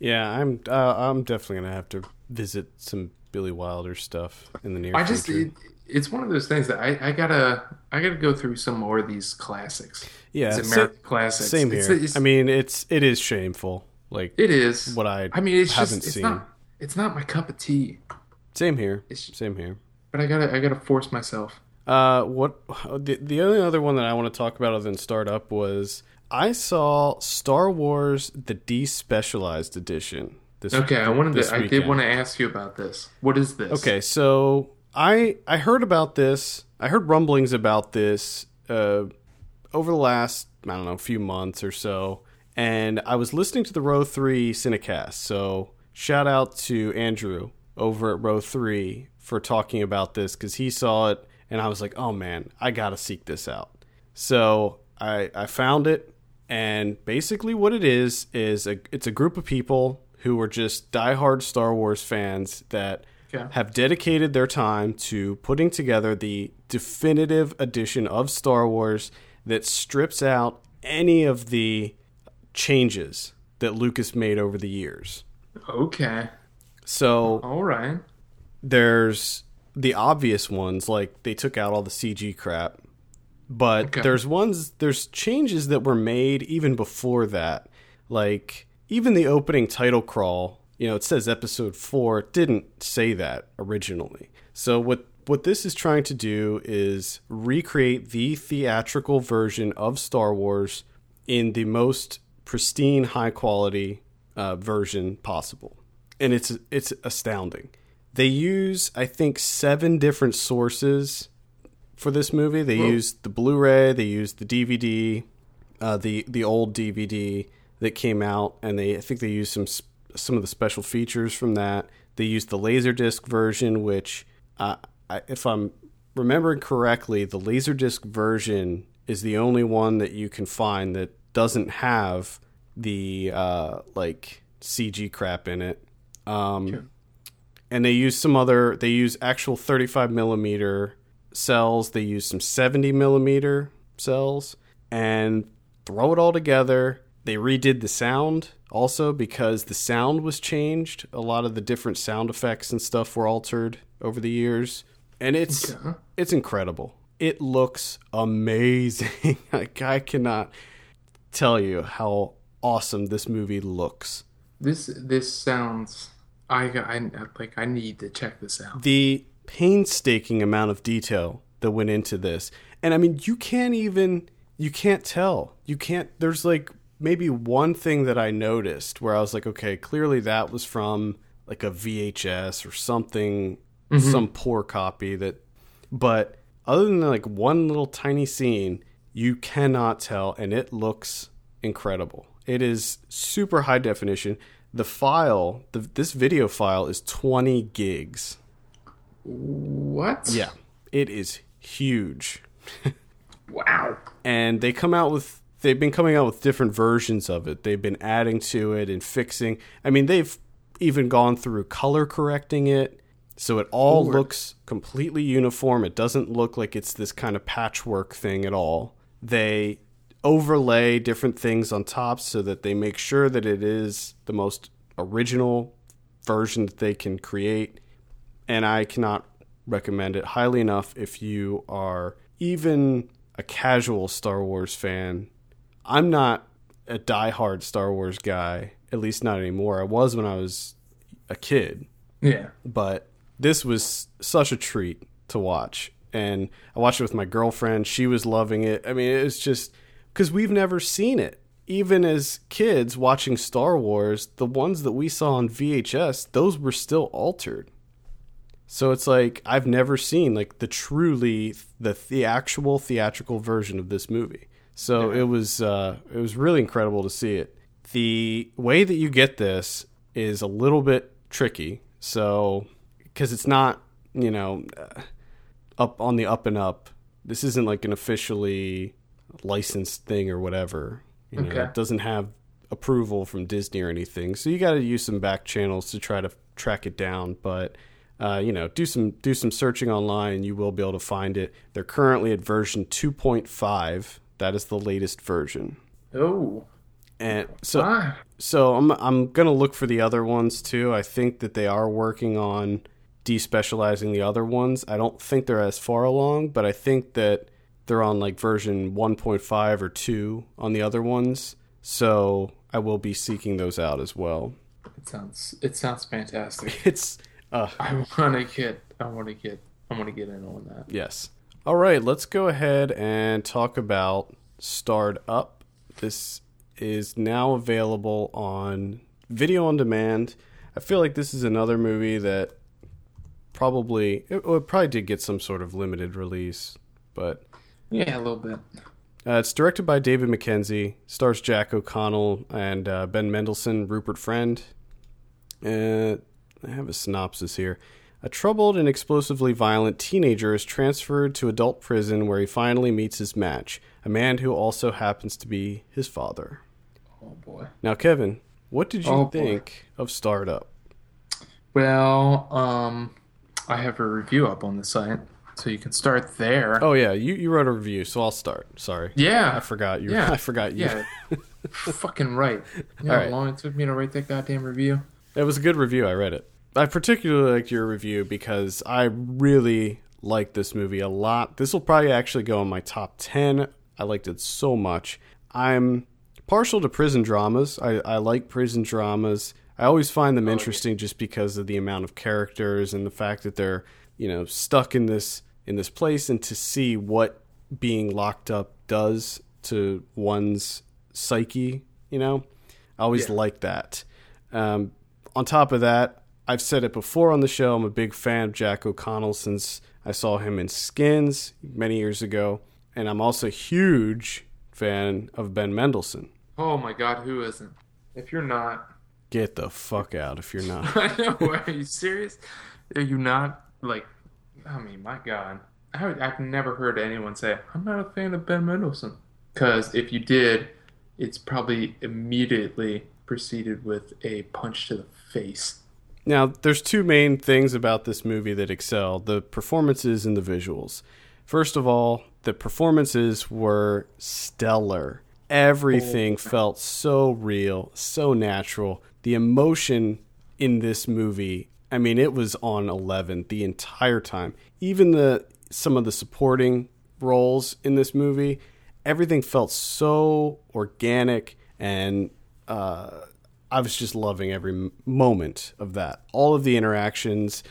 Yeah. I'm. Uh, I'm definitely gonna have to visit some Billy Wilder stuff in the near I just future. it, it's one of those things that I, I gotta I gotta go through some more of these classics. yeah. These sa- American classics. Same It's- here. it's- I mean, it's it is shameful. Like it is what I I mean, it's haven't just it's seen. not it's not my cup of tea. Same here. It's- Same here. But I gotta I gotta force myself. Uh, what the the only other one that I want to talk about other than Starred Up was I saw Star Wars the despecialized edition. This Okay, I wanted this to I did want to ask you about this. What is this? Okay, so I I heard about this. I heard rumblings about this uh, over the last I don't know few months or so, and I was listening to the Row Three Cinecast. So shout out to Andrew over at Row Three for talking about this because he saw it, and I was like, oh man, I gotta seek this out. So I I found it, and basically what it is is a it's a group of people who are just diehard Star Wars fans that Okay. have dedicated their time to putting together the definitive edition of Star Wars that strips out any of the changes that Lucas made over the years. Okay. So All right. there's the obvious ones like they took out all the CG crap. But Okay. there's ones there's changes that were made even before that. Like even the opening title crawl, you know, it says episode 4, it didn't say that originally. So what what this is trying to do is recreate the theatrical version of Star Wars in the most pristine, high quality uh, version possible, and it's it's astounding. They use I think seven different sources for this movie. They Whoa. used the Blu-ray, they used the DVD, uh, the the old DVD that came out, and they I think they used some some of the special features from that. They used the Laserdisc version, which, uh, I, if I'm remembering correctly, the Laserdisc version is the only one that you can find that doesn't have the uh, like CG crap in it. Um, Sure. and they use some other they use actual 35 millimeter cells they use some 70 millimeter cells and throw it all together. They redid the sound also because the sound was changed. A lot of the different sound effects and stuff were altered over the years, and it's Yeah. it's incredible. It looks amazing. like I cannot tell you how awesome this movie looks. This this sounds. I I like. I need to check this out. the painstaking amount of detail that went into this. And I mean, you can't even you can't tell. You can't there's like maybe one thing that I noticed where I was like, okay, clearly that was from like a VHS or something mm-hmm. some poor copy that but other than like one little tiny scene, you cannot tell and it looks incredible. It is super high definition. The file, the, this video file is 20 gigs. What? Yeah, it is huge. Wow. And they come out with they've been coming out with different versions of it. They've been adding to it and fixing. I mean, they've even gone through color correcting it so it all Lord. looks completely uniform. It doesn't look like it's this kind of patchwork thing at all. They overlay different things on top so that they make sure that it is the most original version that they can create and I cannot recommend it highly enough if you are even a casual Star Wars fan. I'm not a diehard Star Wars guy, at least not anymore. I was when I was a kid, Yeah. but this was such a treat to watch. And I watched it with my girlfriend. She was loving it. I mean, it was just because we've never seen it. Even as kids watching Star Wars, the ones that we saw on VHS, those were still altered. So it's like I've never seen like the truly the the actual theatrical version of this movie. So it was uh, it was really incredible to see it. The way that you get this is a little bit tricky. So because it's not you know uh, up on the up and up. This isn't like an officially licensed thing or whatever. You know, Okay. it doesn't have approval from Disney or anything. So you got to use some back channels to try to track it down. But uh, you know, do some do some searching online, and you will be able to find it. They're currently at version 2.5. That is the latest version. Oh. And so Ah. so I'm I'm gonna look for the other ones too. I think that they are working on despecializing the other ones. I don't think they're as far along, but I think that they're on like version 1.5 or 2 on the other ones. So I will be seeking those out as well. It sounds. It sounds fantastic. It's uh I want to get. I want to get. I want to get in on that. yes. All right, let's go ahead and talk about Starred Up. This is now available on video on demand. I feel like this is another movie that probably it, it probably did get some sort of limited release, but Yeah, a little bit. uh, it's directed by David Mackenzie, stars Jack O'Connell and uh, Ben Mendelsohn, Rupert Friend. Uh, I have a synopsis here. A troubled and explosively violent teenager is transferred to adult prison where he finally meets his match, a man who also happens to be his father. Oh boy. Now, Kevin, what did you Oh, boy. think of Starred Up? Well, um, I have a review up on the site, so you can start there. Oh yeah, you, you wrote a review, so I'll start. Sorry, yeah. I forgot you. Yeah. I forgot you. Yeah. Fucking right. You know All how long it took me to write that goddamn review? It was a good review. I read it. I particularly liked your review because I really liked this movie a lot. This will probably actually go in my top 10. I liked it so much. I'm partial to prison dramas. I, I like prison dramas. I always find them oh, interesting just because of the amount of characters and the fact that they're, you know, stuck in this in this place and to see what being locked up does to one's psyche, you know. I always Yeah. like that. Um, on top of that, I've said it before on the show. I'm a big fan of Jack O'Connell since I saw him in Skins many years ago, and I'm also a huge fan of Ben Mendelsohn. Oh my god, who isn't? If you're not, Get the fuck out if you're not. I know. Are you serious? Are you not like? I mean, my god, I, I've never heard anyone say I'm not a fan of Ben Mendelsohn. Because if you did, it's probably immediately preceded with a punch to the face. Now, there's two main things about this movie that excel the performances and the visuals. First of all, the performances were stellar. Everything oh. felt so real, so natural. The emotion in this movie, I mean, it was on 11 the entire time. Even the some of the supporting roles in this movie, everything felt so organic and uh, I was just loving every moment of that. All of the interactions,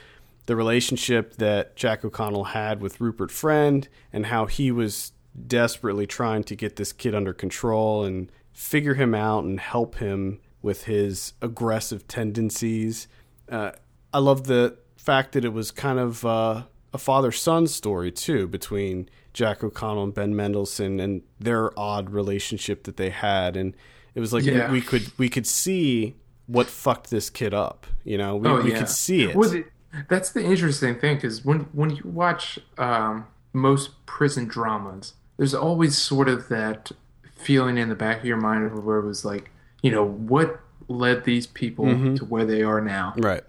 the relationship that Jack O'Connell had with Rupert Friend, and how he was desperately trying to get this kid under control and figure him out and help him with his aggressive tendencies. Uh, I love the fact that it was kind of uh, a father son story, too, between Jack O'Connell and Ben Mendelsohn and their odd relationship that they had. And it was like Yeah. we, we could we could see what fucked this kid up. You know, we, Oh, we yeah. could see it. Well, that's the interesting thing because when when you watch um, most prison dramas, there's always sort of that feeling in the back of your mind where it was like, you know, what led these people Mm-hmm. to where they are now. right.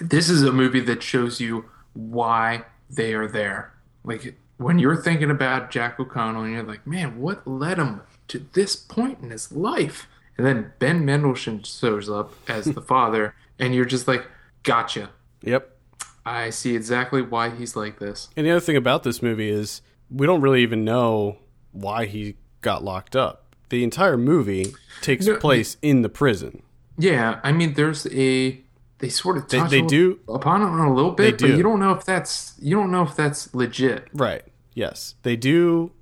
This is a movie that shows you why they are there. Like when you're thinking about Jack O'Connell and you're like, man, what led him to this point in his life? And then Ben Mendelsohn shows up as the father, and you're just like, gotcha. Yep. I see exactly why he's like this. And the other thing about this movie is we don't really even know why he got locked up. The entire movie takes No, place in the prison. Yeah, I mean, there's a they sort of They- touch they a- do- upon it a little bit, but you don't know if that's you don't know if that's legit. Right. Yes. They do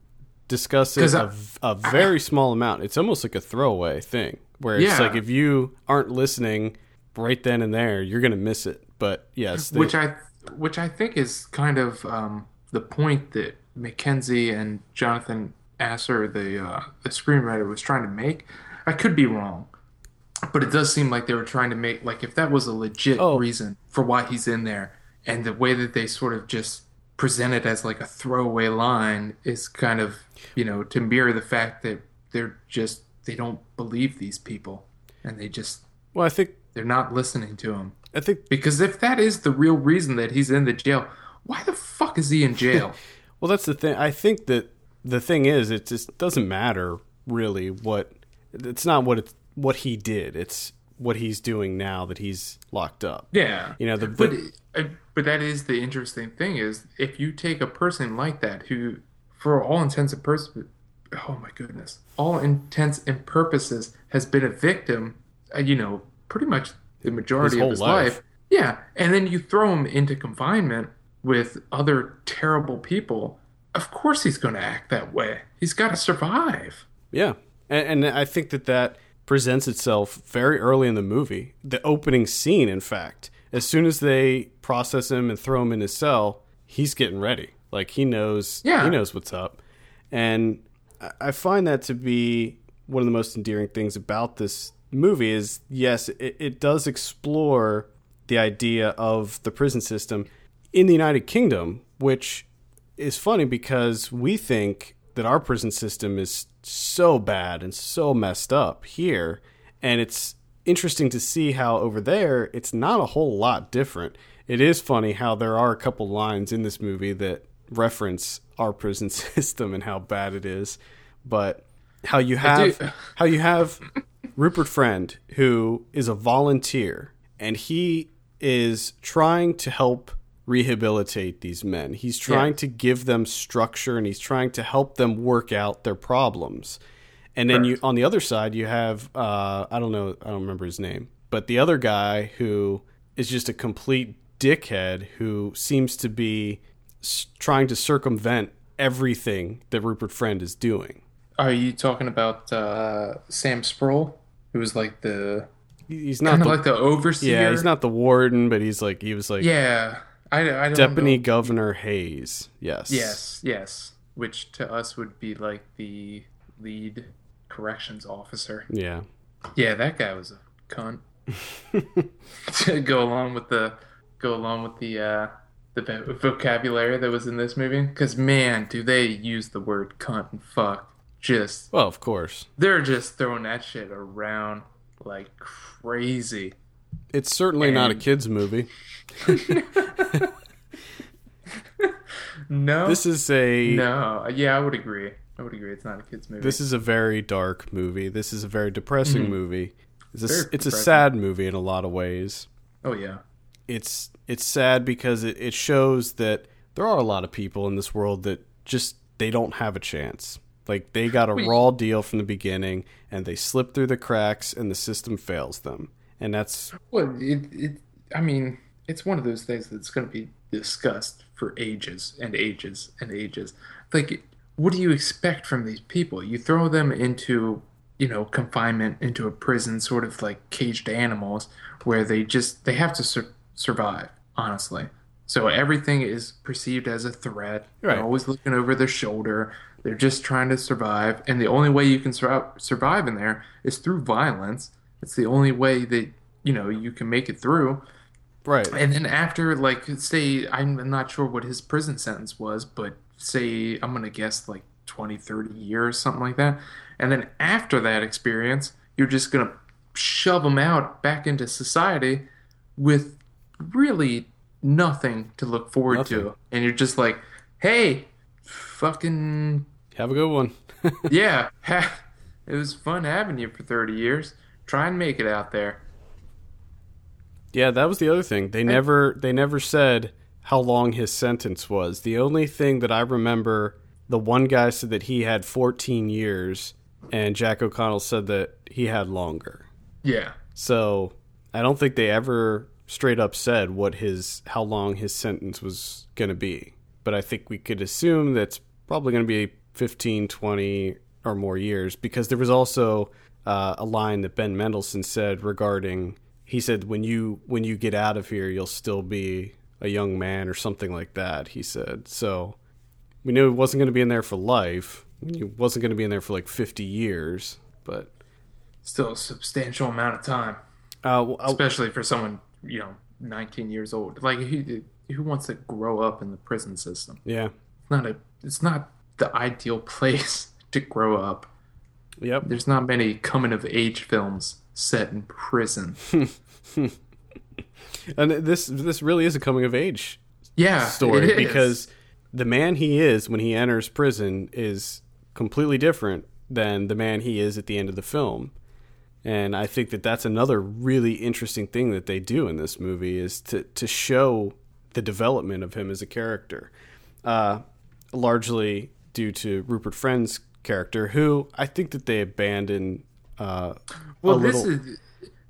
discuss it a, I- v- a very small amount. It's almost like a throwaway thing where it's Yeah. like if you aren't listening right then and there, you're going to miss it. But yes, they- which I which I think is kind of um, the point that Mackenzie and Jonathan Asser, the uh, the screenwriter, was trying to make. I could be wrong, but it does seem like they were trying to make like if that was a legit Oh. reason for why he's in there, and the way that they sort of just present it as like a throwaway line is kind of you know to mirror the fact that they're just they don't believe these people and they just well, I think they're not listening to him. I think Because if that is the real reason that he's in the jail, why the fuck is he in jail? well that's the thing. I think that the thing is it just doesn't matter really what it's not what it's what he did. It's what he's doing now that he's locked up. yeah. You know, the, But the uh, but that is the interesting thing is if you take a person like that who, for all intents and purposes, oh my goodness, all intents and purposes has been a victim, uh, you know, pretty much the majority His of his life. life. Yeah, and then you throw him into confinement with other terrible people. Of course, he's going to act that way. He's got to survive. Yeah, and, and I think that that presents itself very early in the movie. The opening scene, in fact, as soon as they process him and throw him in his cell, he's getting ready. Like he knows, Yeah. he knows what's up, and I- I find that to be one of the most endearing things about this movie. Is yes, it, it does explore the idea of the prison system in the United Kingdom, which is funny because we think that our prison system is so bad and so messed up here. And it's interesting to see how over there it's not a whole lot different. It is funny how there are a couple lines in this movie that reference our prison system and how bad it is. But how you have how you have Rupert Friend, who is a volunteer, and he is trying to help rehabilitate these men. He's trying Yeah. to give them structure and he's trying to help them work out their problems. And then you on the other side you have uh, I don't know I don't remember his name, but the other guy who is just a complete dickhead who seems to be s- trying to circumvent everything that Rupert Friend is doing. Are you talking about uh, Sam Spruell, who was like the He's not the, like the overseer? yeah, he's not the warden, but he's like he was like Yeah, I, I don't Deputy know. Governor Hayes. Yes. Yes, yes. Which to us would be like the lead corrections officer. Yeah. Yeah, that guy was a cunt. to go along with the go along with the uh, the vocabulary that was in this movie, because man, do they use the word cunt and fuck? Just Well, of course. they're just throwing that shit around like crazy. It's certainly not a kids movie. no, This is a no. Yeah, I would agree. I would agree. It's not a kids movie. this is a very dark movie. This is a very depressing movie. It's a, Mm-hmm. Very it's a depressing. sad movie in a lot of ways. oh yeah. It's it's sad because it, it shows that there are a lot of people in this world that just they don't have a chance. Like they got a Wait. raw deal from the beginning and they slip through the cracks and the system fails them. And that's Well, it, it. I mean, it's one of those things that's going to be discussed for ages and ages and ages. Like, what do you expect from these people? You throw them into, you know, confinement, into a prison, sort of like caged animals, where they just they have to sur- survive. Honestly, so everything is perceived as a threat. Right. They're always looking over their shoulder. They're just trying to survive, and the only way you can sur- survive in there is through violence. It's the only way that you know you can make it through. right. And then after, like, say, I'm not sure what his prison sentence was, but say, I'm going to guess like 20, 30 years, something like that. And then after that experience, you're just going to shove them out back into society with really nothing to look forward Nothing. to. And you're just like, hey, fucking, Have a good one. yeah, ha- it was fun having you for 30 years. Try and make it out there. Yeah, that was the other thing. They never they never said how long his sentence was. The only thing that I remember, the one guy said that he had 14 years, and Jack O'Connell said that he had longer. Yeah. So I don't think they ever straight up said what his how long his sentence was going to be. But I think we could assume that's probably going to be 15, 20 or more years because there was also uh, a line that Ben Mendelsohn said regarding he said when you when you get out of here you'll still be a young man or something like that he said. So we knew he wasn't going to be in there for life. He wasn't going to be in there for like 50 years, but Still a substantial amount of time. uh, well, especially for someone you know 19 years old like who, who wants to grow up in the prison system yeah. it's not a it's not the ideal place to grow up Yep. there's not many coming of age films set in prison And this this really is a coming of age yeah story it is. because the man he is when he enters prison is completely different than the man he is at the end of the film. And I think that that's another really interesting thing that they do in this movie is to to show the development of him as a character. Uh, largely due to Rupert Friend's character, who I think that they abandon uh, well this little. is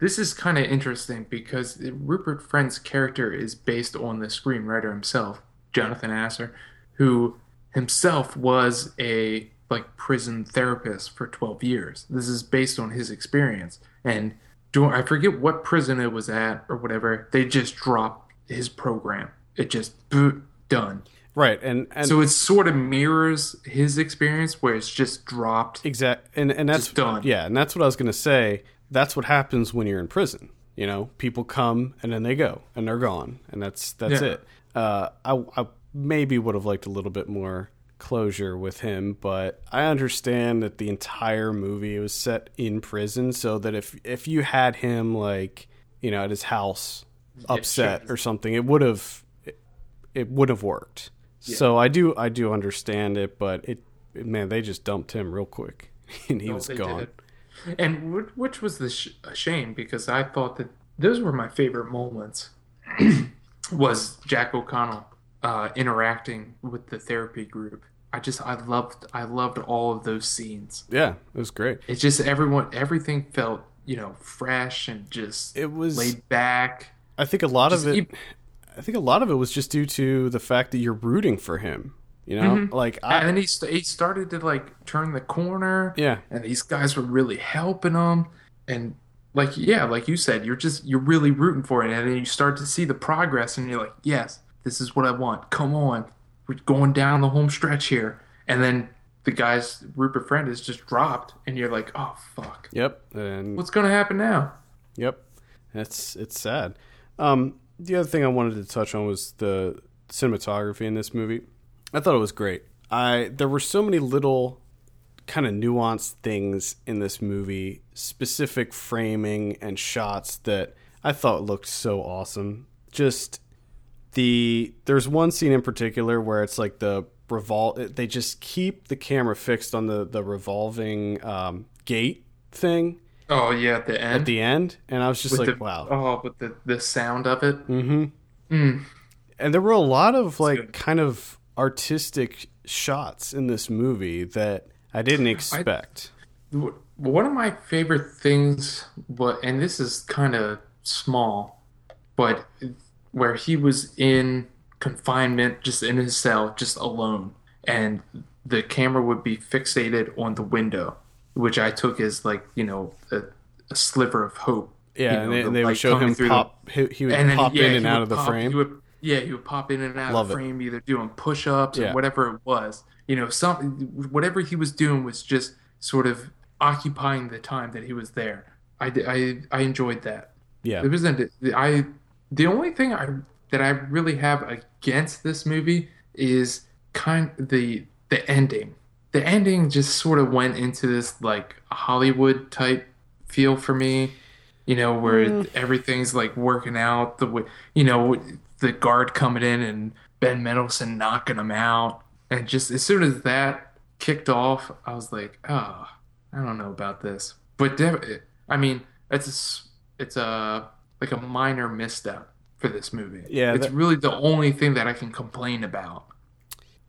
this is kind of interesting because Rupert Friend's character is based on the screenwriter himself, Jonathan Asser, who himself was a like prison therapist for 12 years. This is based on his experience. And do I forget what prison it was at or whatever. They just dropped his program. It just boot done. Right, and and So it sort of mirrors his experience where it's just dropped. Exact, and and that's done. Yeah, and that's what I was gonna say. That's what happens when you're in prison. You know, people come and then they go and they're gone, and that's that's Yeah. it. Uh, I, I maybe would have liked a little bit more closure with him, but I understand that the entire movie was set in prison, so that if if you had him like you know at his house upset sure. or something, it would have it, it would have worked. So I do I do understand it, but it man they just dumped him real quick and he Oh, was gone. did. And which was the sh- a shame because I thought that those were my favorite moments. was Jack O'Connell uh, interacting with the therapy group? I just I loved I loved all of those scenes. Yeah, it was great. It's just everyone everything felt you know fresh and just It was laid back. I think a lot Just of it keep- I think a lot of it was just due to the fact that you're rooting for him. You know, Mm-hmm. like I, and then he, st- he started to like turn the corner. yeah, and these guys were really helping him. And like yeah like you said you're just you're really rooting for it. And then you start to see the progress and you're like yes this is what i want. Come on. We're going down the home stretch here. And then the guy's rupert friend is just dropped and you're like oh fuck. Yep, and what's gonna happen now? Yep, that's it's sad. Um, the other thing I wanted to touch on was the cinematography in this movie. I thought it was great. I there were so many little kind of nuanced things in this movie, specific framing and shots that I thought looked so awesome. Just the there's one scene in particular where it's like the revol they just keep the camera fixed on the the revolving um, gate thing Oh yeah, at the end. at the end, and I was just With like, the- wow. Oh, but the the sound of it. Mm-hmm. Mm. And there were a lot of like kind of artistic shots in this movie that I didn't expect. W- One of my favorite things, but and this is kind of small, but where he was in confinement, just in his cell, just alone, and the camera would be fixated on the window, which I took as like you know a, a sliver of hope. yeah, you and, they, the they would show him through the- He, he would then pop yeah, in and out of the pop- frame. He would, yeah, he would pop in and out Love of the frame, either doing push-ups Yeah. or whatever it was. You know, some whatever he was doing was just sort of occupying the time that he was there. I, I, I enjoyed that. yeah, There wasn't I. The only thing I that I really have against this movie is kind the the ending. The ending just sort of went into this like Hollywood type feel for me. You know, where Mm. everything's like working out the way you know the guard coming in and Ben Mendelsohn knocking him out, and just as soon as that kicked off, I was like, oh, I don't know about this. But I mean, it's a, it's a like a minor misstep for this movie. Yeah, it's that- really the only thing that I can complain about.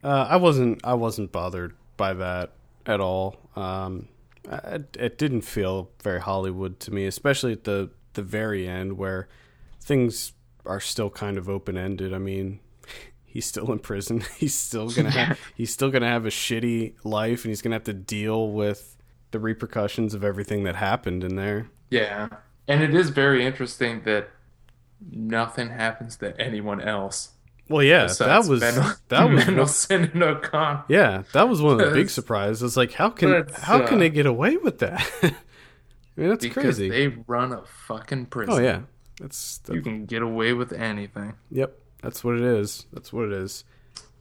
Uh, I wasn't. I wasn't bothered by that at all. Um, I, it didn't feel very Hollywood to me, especially at the the very end where things are still kind of open ended. I mean, he's still in prison. He's still gonna have. He's still gonna have a shitty life, and he's gonna have to deal with the repercussions of everything that happened in there. Yeah, and it is very interesting that nothing happens to anyone else. Well, yeah, that was Mendel- that was Mendelsohn and O'Connor. Yeah, that was one of the big surprises. It's like how can That's, how can uh, they get away with that? I mean, that's Because crazy. they run a fucking prison. oh yeah, that's that, You can get away with anything. yep. That's what it is. That's what it is.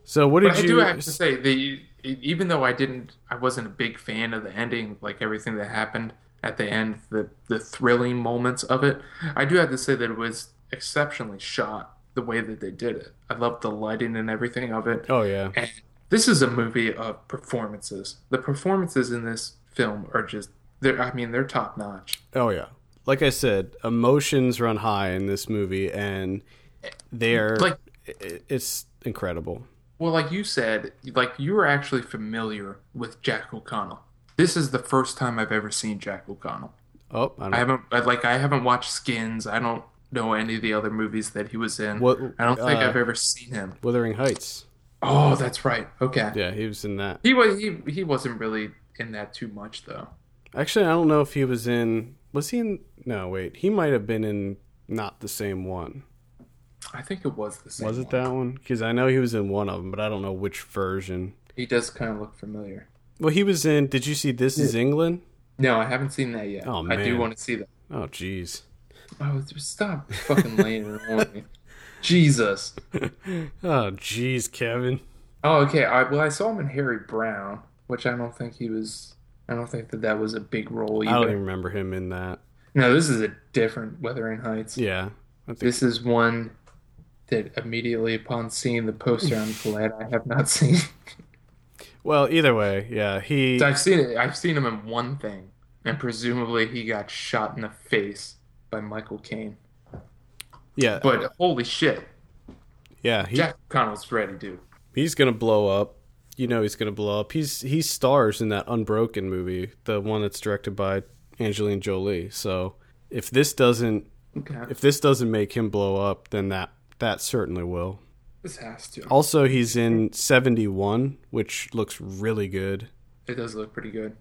So what did But I do have to say, the even though I didn't, I wasn't a big fan of the ending, like everything that happened at the end, the the thrilling moments of it. I do have to say that it was exceptionally shot the way that they did it. I loved the lighting and everything of it. oh yeah, And this is a movie of performances. The performances in this film are just they're I mean, they're top notch. oh yeah. Like I said, emotions run high in this movie, and they're like it's incredible. Well, like you said, like you were actually familiar with Jack O'Connell. This is the first time I've ever seen Jack O'Connell. Oh, I don't I haven't like I haven't watched Skins. I don't know any of the other movies that he was in. What- I don't think uh, I've ever seen him. Wuthering Heights. Oh, that's right. Okay. Yeah, he was in that. He was he he wasn't really in that too much though. Actually, I don't know if he was in. Was he in? No, wait. He might have been in not the same one. I think it was the same. Was it one. that one? Because I know he was in one of them, but I don't know which version. He does kind of look familiar. Well, he was in. Did you see This Is England? No, I haven't seen that yet. Oh, man, I do want to see that. Oh, jeez. Oh, stop fucking laying it on me. Jesus. Oh, jeez, Kevin. Oh, okay. I, well, I saw him in Harry Brown, which I don't think he was. I don't think that that was a big role Either. I don't even remember him in that. No, this is a different Wuthering Heights. Yeah, think. This is one that immediately upon seeing the poster, I'm glad I have not seen. Well, either way, yeah, he. So I've seen it. I've seen him in one thing, and presumably he got shot in the face by Michael Caine. Yeah, But holy shit, yeah, he, Jack Connell's ready, dude. he's gonna blow up. You know he's gonna blow up. He's he stars in that Unbroken movie, the one that's directed by Angelina Jolie. So if this doesn't Okay, if this doesn't make him blow up, then that that certainly will. this has to. Also, he's in 71, which looks really good. It does look pretty good.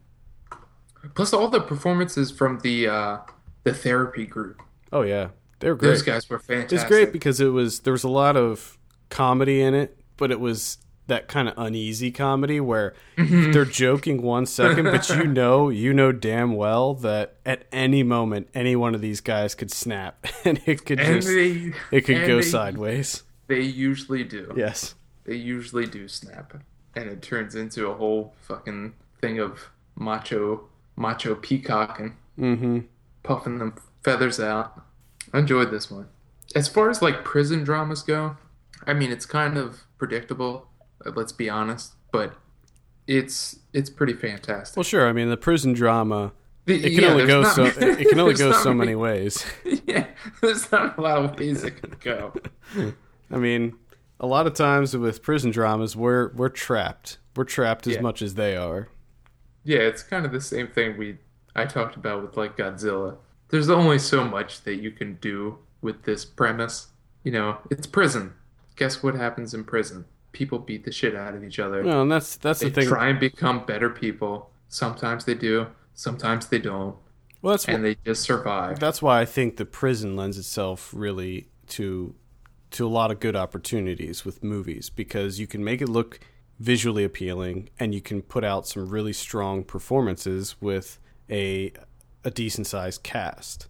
Plus, all the performances from the uh, the therapy group. Oh yeah, they're great. Those guys were fantastic. It's great because it was there was a lot of comedy in it, but it was that kind of uneasy comedy where Mm-hmm. they're joking one second, but you know, you know damn well that at any moment any one of these guys could snap and it could and just they it could go they- sideways. They usually do. Yes. They usually do snap, and it turns into a whole fucking thing of macho macho peacocking, Mm-hmm. Puffing them feathers out. I enjoyed this one. As far as like prison dramas go, I mean, it's kind of predictable. Let's be honest, but it's it's pretty fantastic. Well, sure. I mean, the prison drama The- it can yeah, only go not- so it can only go so many- many ways. Yeah, there's not a lot of ways it can go. I mean, a lot of times with prison dramas, we're we're trapped. We're trapped as Yeah. much as they are. Yeah, it's kind of the same thing we I talked about with like Godzilla. There's only so much that you can do with this premise. You know, it's prison. Guess what happens in prison? People beat the shit out of each other. No, and that's that's they the thing. They try and become better people. Sometimes they do, sometimes they don't, well, that's and they just survive. that's why I think the prison lends itself really to to a lot of good opportunities with movies because you can make it look visually appealing and you can put out some really strong performances with a a decent sized cast.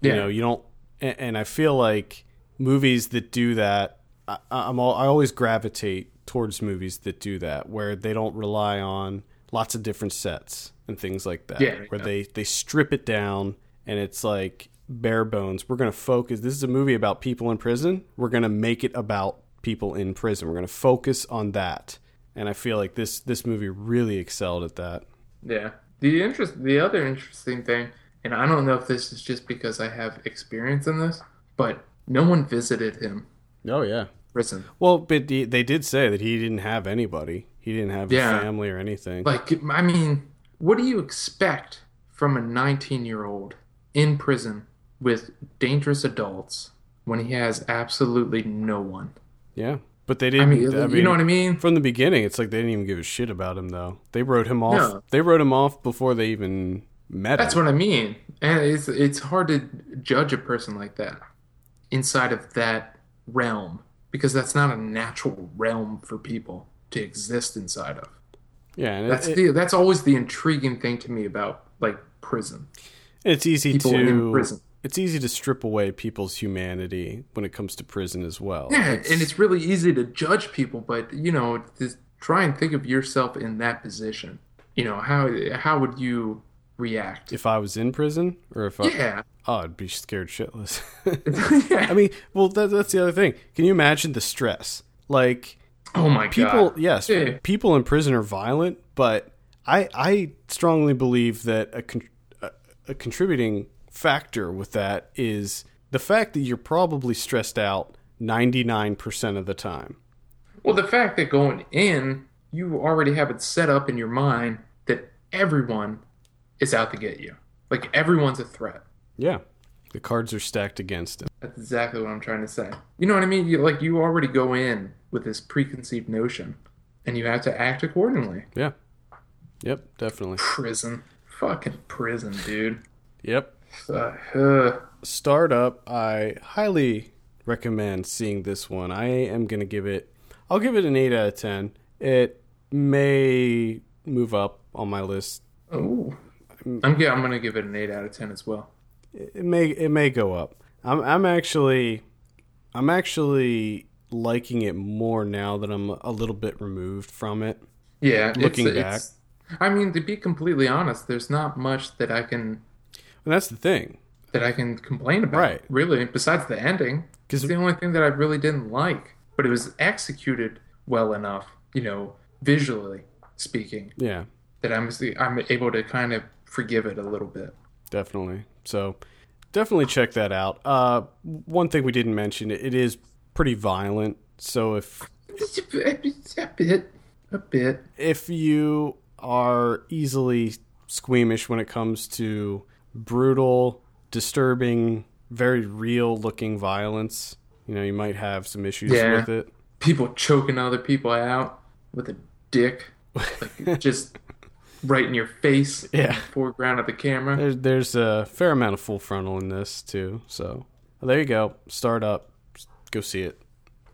You know, you don't and, and I feel like movies that do that I, I'm all, I always gravitate towards movies that do that where they don't rely on lots of different sets and things like that. Yeah, where yeah. they they strip it down and it's like bare bones. We're going to focus this is a movie about people in prison. We're going to make it about people in prison. We're going to focus on that. And i feel like this this movie really excelled at that. Yeah. The interest the other interesting thing, and I don't know if this is just because I have experience in this, but no one visited him oh yeah prison. well but they did say that he didn't have anybody he didn't have Yeah. a family or anything Like I mean, what do you expect from a 19-year-old in prison with dangerous adults when he has absolutely no one? yeah but they didn't mean, you know what I mean? from the beginning it's like they didn't even give a shit about him though they wrote him off No. they wrote him off before they even met That's him what I mean. And it's it's hard to judge a person like that inside of that realm because that's not a natural realm for people to exist inside of. yeah and That's it- the that's always the intriguing thing to me about like prison. It's easy People in to prison. It's easy to strip away people's humanity when it comes to prison as well. Yeah, and it's really easy to judge people, but you know, just try and think of yourself in that position. You know, how how would you react? if I was in prison or if I Yeah. oh, I'd be scared shitless. yeah. I mean, well that, that's the other thing. Can you imagine the stress? Like oh my people god. yes, Yeah. people in prison are violent, but I I strongly believe that a, a, a contributing factor with that is the fact that you're probably stressed out 99% of the time. Well, the fact that going in, you already have it set up in your mind that everyone is out to get you. Like everyone's a threat. Yeah. The cards are stacked against him. That's exactly what I'm trying to say. You know what I mean? You, like you already go in with this preconceived notion, and you have to act accordingly. Yeah. Yep, definitely. Prison, fucking prison, dude. Yep. Uh, Starred Up, I highly recommend seeing this one. I am going to give it I'll give it an 8 out of 10. It may move up on my list. oh, I'm yeah, I'm gonna give it an eight out of ten as well. It may it may go up. I'm I'm actually I'm actually liking it more now that I'm a little bit removed from it. Yeah, Looking it's, back. it's, I mean, to be completely honest, there's not much that I can And that's the thing. that I can complain about. Right. Really, besides the ending, 'Cause- it's the only thing that I really didn't like. But it was executed well enough, you know, visually speaking, Yeah. that I'm I'm able to kind of forgive it a little bit. definitely. So definitely check that out. Uh, one thing we didn't mention, it is pretty violent. So if It's a bit, a bit, a bit. if you are easily squeamish when it comes to brutal, disturbing, very real looking violence, you know, you might have some issues Yeah. with it. People choking other people out with a dick, like just right in your face, in Yeah. the foreground of the camera. There's, there's a fair amount of full frontal in this too. So there you go. Starred Up. Go see it.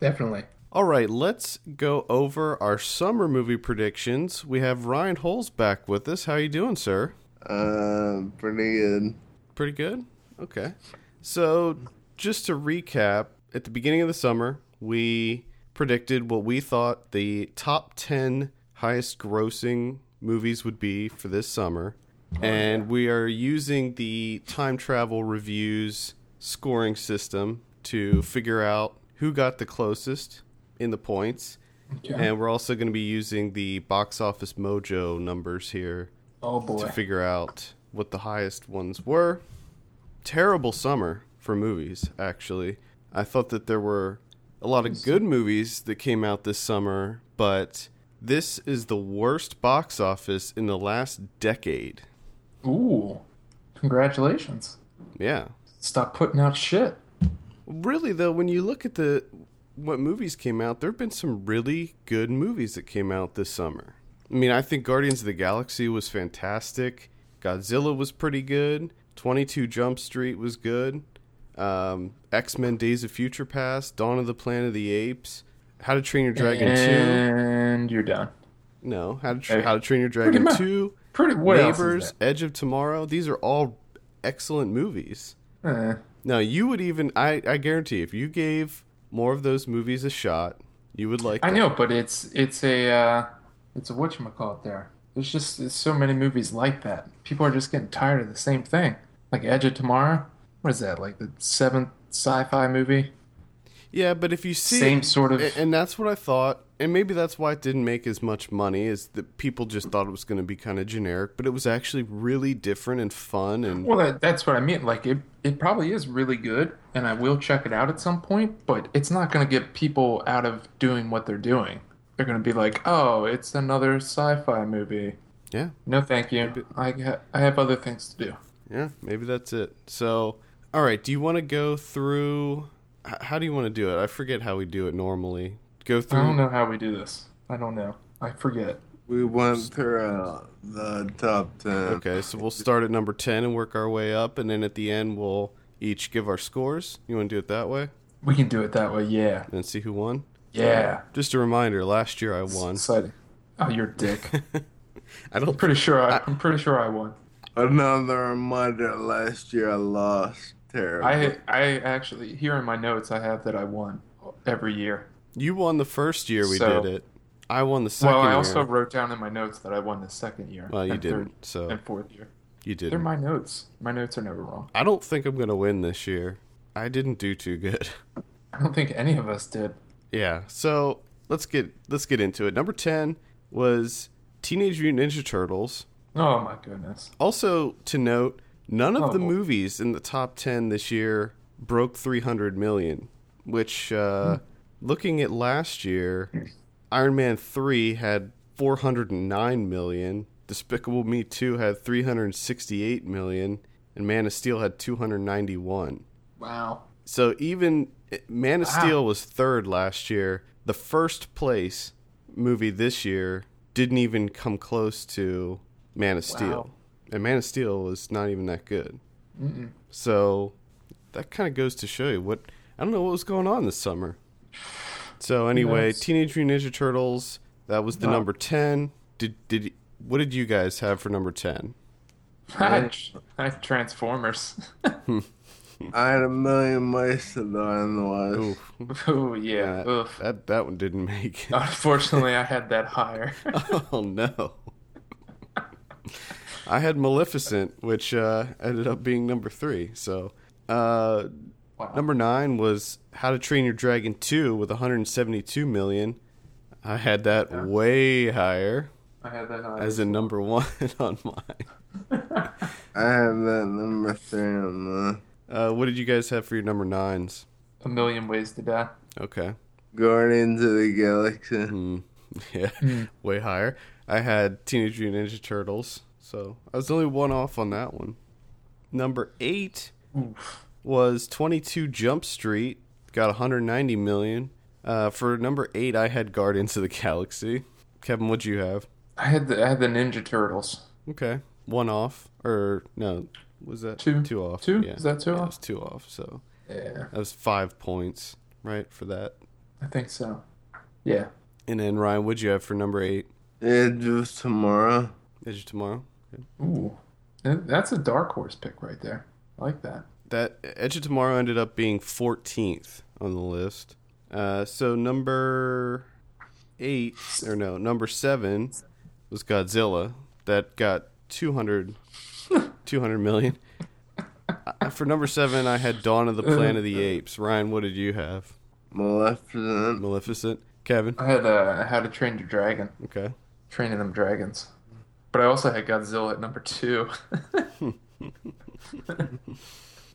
Definitely. All right, let's go over our summer movie predictions. We have Ryan Holes back with us. How you doing, sir? Um, pretty good. Pretty good. Okay. So, just to recap, at the beginning of the summer, we predicted what we thought the top 10 highest grossing movies would be for this summer. And we are using the time travel reviews scoring system to figure out who got the closest in the points. Okay. And we're also going to be using the box office mojo numbers here oh boy. to figure out what the highest ones were. Terrible summer for movies, actually. I thought that there were a lot of good movies that came out this summer, but this is the worst box office in the last decade. Ooh. Congratulations. Yeah. Stop putting out shit. Really though, when you look at the what movies came out, there've been some really good movies that came out this summer. I mean, I think Guardians of the Galaxy was fantastic. Godzilla was pretty good. 22 Jump Street was good. Um, X-Men Days of Future Past, Dawn of the Planet of the Apes, How to Train Your Dragon 2. And you're done. No, How to, Tra- Hey, How to Train Your Dragon much. 2, Pretty what is Neighbors, Edge of Tomorrow. These are all excellent movies. there? Eh. No, you would even I, I guarantee if you gave more of those movies a shot, you would like I them. know, but it's it's a uh, it's a whatchamacallit there. There's just there's so many movies like that. People are just getting tired of the same thing. Like Edge of Tomorrow. What is that? Like the seventh sci-fi movie? Yeah, but if you see Same sort of- and, and that's what I thought, and maybe that's why it didn't make as much money is that people just thought it was going to be kind of generic, but it was actually really different and fun and Well, that, that's what I mean. Like it, it probably is really good, and I will check it out at some point. But it's not going to get people out of doing what they're doing. They're going to be like, "Oh, it's another sci-fi movie." yeah, No, thank you. I ha- I have other things to do. yeah, maybe that's it. So, all right, do you want to go through h- how do you want to do it? I forget how we do it normally. Go through. I don't know how we do this. I don't know. I forget. We went through uh, the top 10. Okay, so we'll start at number 10 and work our way up, and then at the end, we'll each give our scores. You want to do it that way? We can do it that way. Yeah. And see who won? Yeah. Just a reminder last year I won. Exciting. Oh, you're a dick. I don't pretty sure I, I'm pretty sure I won. Another reminder last year I lost. Terrible. I I actually here in my notes I have that I won every year. You won the first year we So- did it. I won the second well, I year. also wrote down in my notes that I won the second year. Well, you didn't, third so- and fourth year. you did. They're my notes. My notes are never wrong. I don't think I'm going to win this year. I didn't do too good. I don't think any of us did. Yeah. So, let's get let's get into it. Number 10 was Teenage Mutant Ninja Turtles. Oh my goodness. Also, to note, none of Oh, the boy. movies in the top 10 this year broke 300 million, which, uh, looking at last year, Iron Man 3 had 409 million, Despicable Me 2 had 368 million, and Man of Steel had 291. Wow. So even eh, Man of Wow. Steel was third last year. The first place movie this year didn't even come close to Man of Steel. Wow. And Man of Steel was not even that good. Mm-mm. So that kind of goes to show you what I don't know what was going on this summer. So anyway, knows? Teenage Mutant Ninja Turtles that was the No. number 10. Did did what did you guys have for number 10? I had, I had Transformers. Hmm. I had a million mice to die in the West. Oof. oh yeah. That, Oof. that that one didn't make it. Unfortunately, I had that higher. Oh no. I had Maleficent, which uh, ended up being number three. So, uh, Wow. number nine was How to Train Your Dragon 2 with 172 million. I had that Yeah. way higher I had that higher. as a number one on mine. I had that number three on the Uh, what did you guys have for your number nines? a million ways to die. Okay. Guardians of the Galaxy. Hmm. Yeah, Hmm. way higher. I had Teenage Mutant Ninja Turtles, so I was only one off on that one. Number eight Oof. was 22 Jump Street, got 190 million. Uh, for number eight, I had Guardians of the Galaxy. Kevin, what'd you have? I had the I had the Ninja Turtles. Okay, one off, or no, was that Two. Two off. Two? Yeah. Is that two yeah, It off? was two off. So Yeah, that was five points, right, for that. I think so. Yeah. And then Ryan, what'd you have for number eight? Edge of Tomorrow. Edge of tomorrow? Ooh, that's a dark horse pick right there. I like that. That Edge of Tomorrow ended up being 14th on the list. Uh, so number eight, or no, number seven was Godzilla. That got 200, 200 million. Uh, For number seven, I had Dawn of the Planet of the Apes. Ryan, what did you have? Maleficent. Maleficent. Kevin. I had uh, How to Train Your Dragon, Okay. training them dragons. But I also had Godzilla at number two.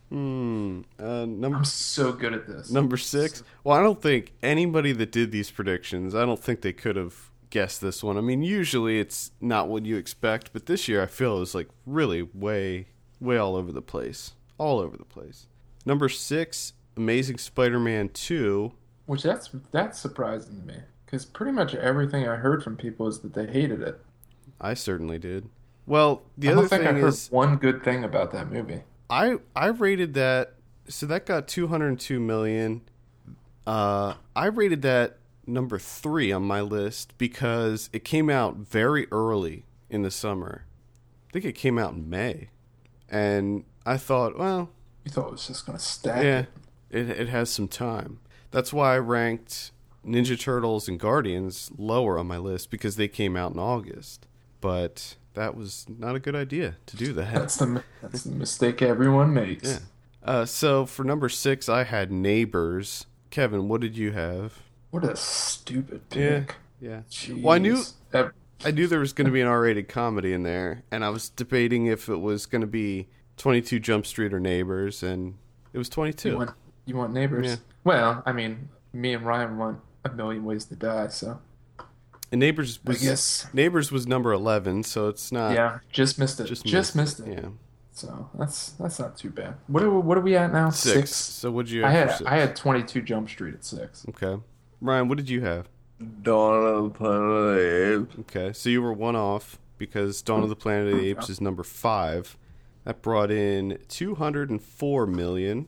Hmm. Uh, number I'm so good at this. number six. Well, I don't think anybody that did these predictions. I don't think they could have guessed this one. I mean, usually it's not what you expect, but this year I feel it was like really way, way all over the place, all over the place. Number six, Amazing Spider-Man two. Which that's that's surprising to me because pretty much everything I heard from people is that they hated it. I certainly did. Well, the I other don't think I thing heard is, one good thing about that movie. I I rated that so that got 202 million. Uh I rated that number 3 on my list because it came out very early in the summer. I think it came out in May. And I thought, well, You thought it was just gonna stack yeah, it. it it has some time. That's why I ranked Ninja Turtles and Guardians lower on my list because they came out in August. But that was not a good idea to do that. That's the that's the mistake everyone makes. Yeah. Uh, so for number six, I had Neighbors. Kevin, what did you have? What a stupid pick. Yeah. Jeez. Well, I knew I knew there was going to be an R-rated comedy in there, and I was debating if it was going to be 22 Jump Street or Neighbors, and it was 22. you want you want neighbors. Yeah. Well, I mean, me and Ryan want a million ways to die, so and Neighbors was Neighbors was number 11, so it's not yeah, just missed it. just Just, missed, it. Yeah, So that's that's not too bad. What are we, what are we at now? six. So what'd you I had six? I had 22 Jump Street at six. Okay, Ryan, what did you have? Dawn of the Planet of the Apes. Okay, so you were one off because Dawn of the Planet of the Apes is number five. That brought in two hundred and four million.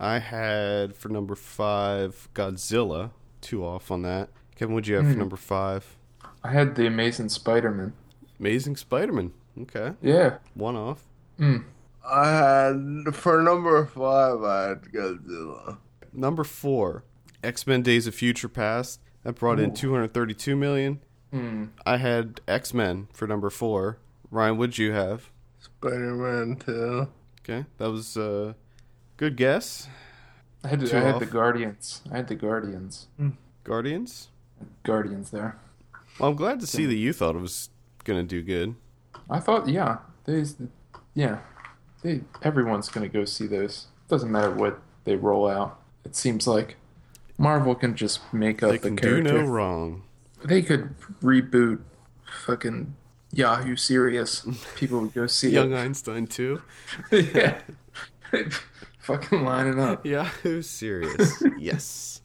I had for number five Godzilla, two off on that. Kevin, what'd you have for number five? I had the Amazing Spider-Man. Amazing Spider-Man. Okay, Yeah. one off. Mm. I had for number five. I had Godzilla. Number four, X Men: Days of Future Past. That brought in two hundred thirty-two million. Mm. I had X Men for number four. Ryan, what'd you have? Spider-Man Two. Okay, that was a good guess. I had Two I had the Guardians. I had the Guardians. Guardians. Guardians there. Well, I'm glad to see that you thought it was gonna do good. I thought, yeah, these, yeah, they everyone's gonna go see those. Doesn't matter what they roll out. It seems like Marvel can just make up They the can do character. no wrong. They could reboot fucking Yahoo Serious. People would go see Young Einstein too. yeah, fucking lining up. Yahoo serious. yes.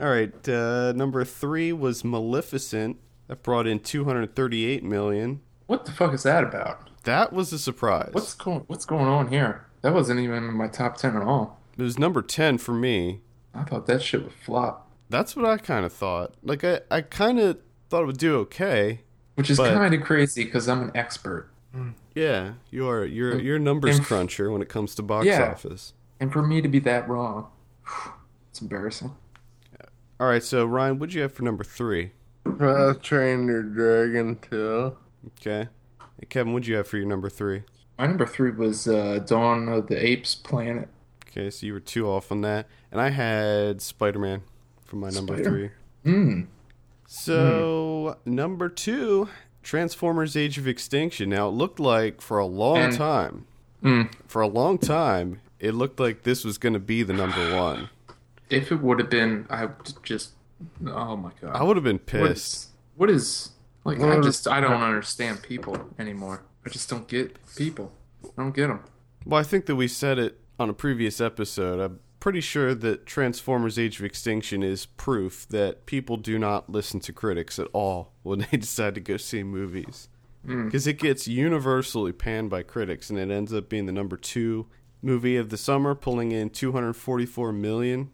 All right. Uh, number three was Maleficent. That brought in 238 million. What the fuck is that about? That was a surprise. What's going What's going on here? That wasn't even in my top ten at all. It was number 10 for me. I thought that shit would flop, That's what I kind of thought. Like I, I kind of thought it would do okay. which is But- kind of crazy because I'm an expert. Yeah, you are. You're you're a numbers and- cruncher when it comes to box Yeah. office. And for me to be that wrong, it's embarrassing. All right. So Ryan, what'd you have for number three? How to Train Your Dragon Two. Okay. Hey, Kevin, what'd you have for your number three? My number three was uh, Dawn of the Apes Planet. Okay, so you were two off on that, and I had Spider Man for my number Spider- three. Mm. So number two, Transformers: Age of Extinction. Now it looked like for a long And- time, Mm. for a long time, it looked like this was going to be the number one. If it would have been, I would just. Oh my god. I would have been pissed. is, what is like? I just I don't understand people anymore. I just don't get people. I don't get them. Well, I think that we said it on a previous episode. I'm pretty sure that Transformers: Age of Extinction is proof that people do not listen to critics at all when they decide to go see movies. Mm. Because it gets universally panned by critics, and it ends up being the number two movie of the summer, pulling in 244 million.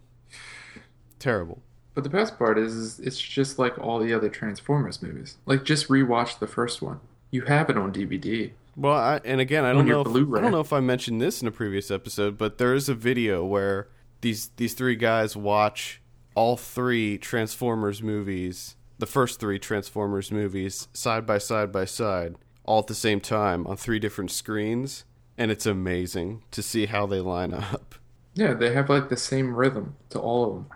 Terrible. But the best part is, is it's just like all the other Transformers movies. Like just rewatch the first one. You have it on DVD. Well, I, and again, I don't know. If, I don't know if I mentioned this in a previous episode, but there is a video where these these three guys watch all three Transformers movies, the first three Transformers movies, side by side by side, all at the same time on three different screens, and it's amazing to see how they line up. Yeah, they have like the same rhythm to all of them.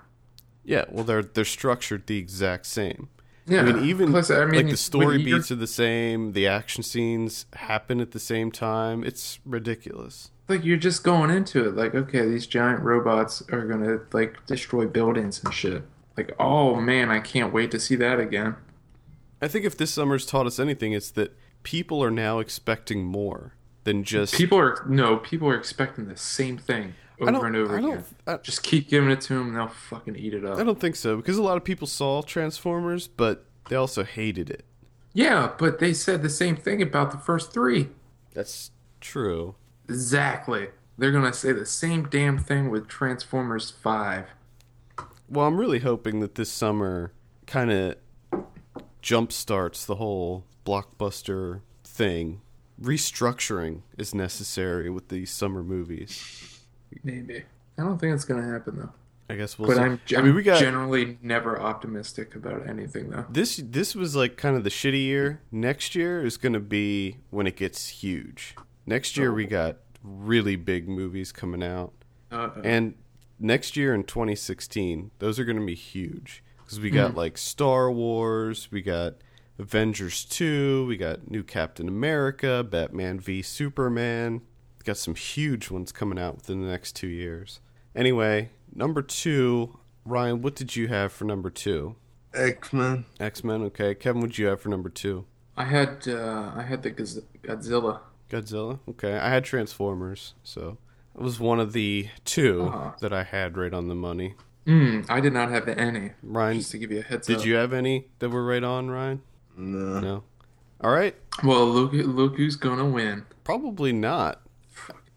Yeah, well, they're they're structured the exact same. Yeah. I mean, even Plus, I mean, like the story beats are the same, the action scenes happen at the same time. It's ridiculous. like you're just going into it like okay these giant robots are gonna like destroy buildings and shit like oh man i can't wait to see that again I think if this summer's taught us anything, it's that people are now expecting more than just people are no people are expecting the same thing over and over again I, just keep giving it to them and they'll fucking eat it up I don't think so because a lot of people saw Transformers, but they also hated it. yeah but they said the same thing about the first three That's true. exactly they're gonna say the same damn thing with transformers 5 Well, I'm really hoping that this summer kind of jump starts the whole blockbuster thing. Restructuring is necessary with these summer movies. Maybe i don't think it's gonna happen though I guess we'll but see. I'm, I mean, we got generally never optimistic about anything though this. This was like kind of the shitty year. Next year is going to be when it gets huge. Next year we got really big movies coming out, uh, and next year in 2016, those are going to be huge because we got like Star Wars, we got Avengers 2, we got new Captain America, Batman v Superman. We got some huge ones coming out within the next two years. Anyway, number two, Ryan, what did you have for number two? X Men. X Men. Okay, Kevin, what'd you have for number two? I had uh, I had the Gaz- Godzilla. Godzilla. Okay, I had Transformers, so it was one of the 2 Uh-huh. that I had right on the money. Mm, I did not have any. Ryan, Just to give you a heads did up. Did you have any that were right on, Ryan? No. No. All right, Well, look look who's gonna win. probably not.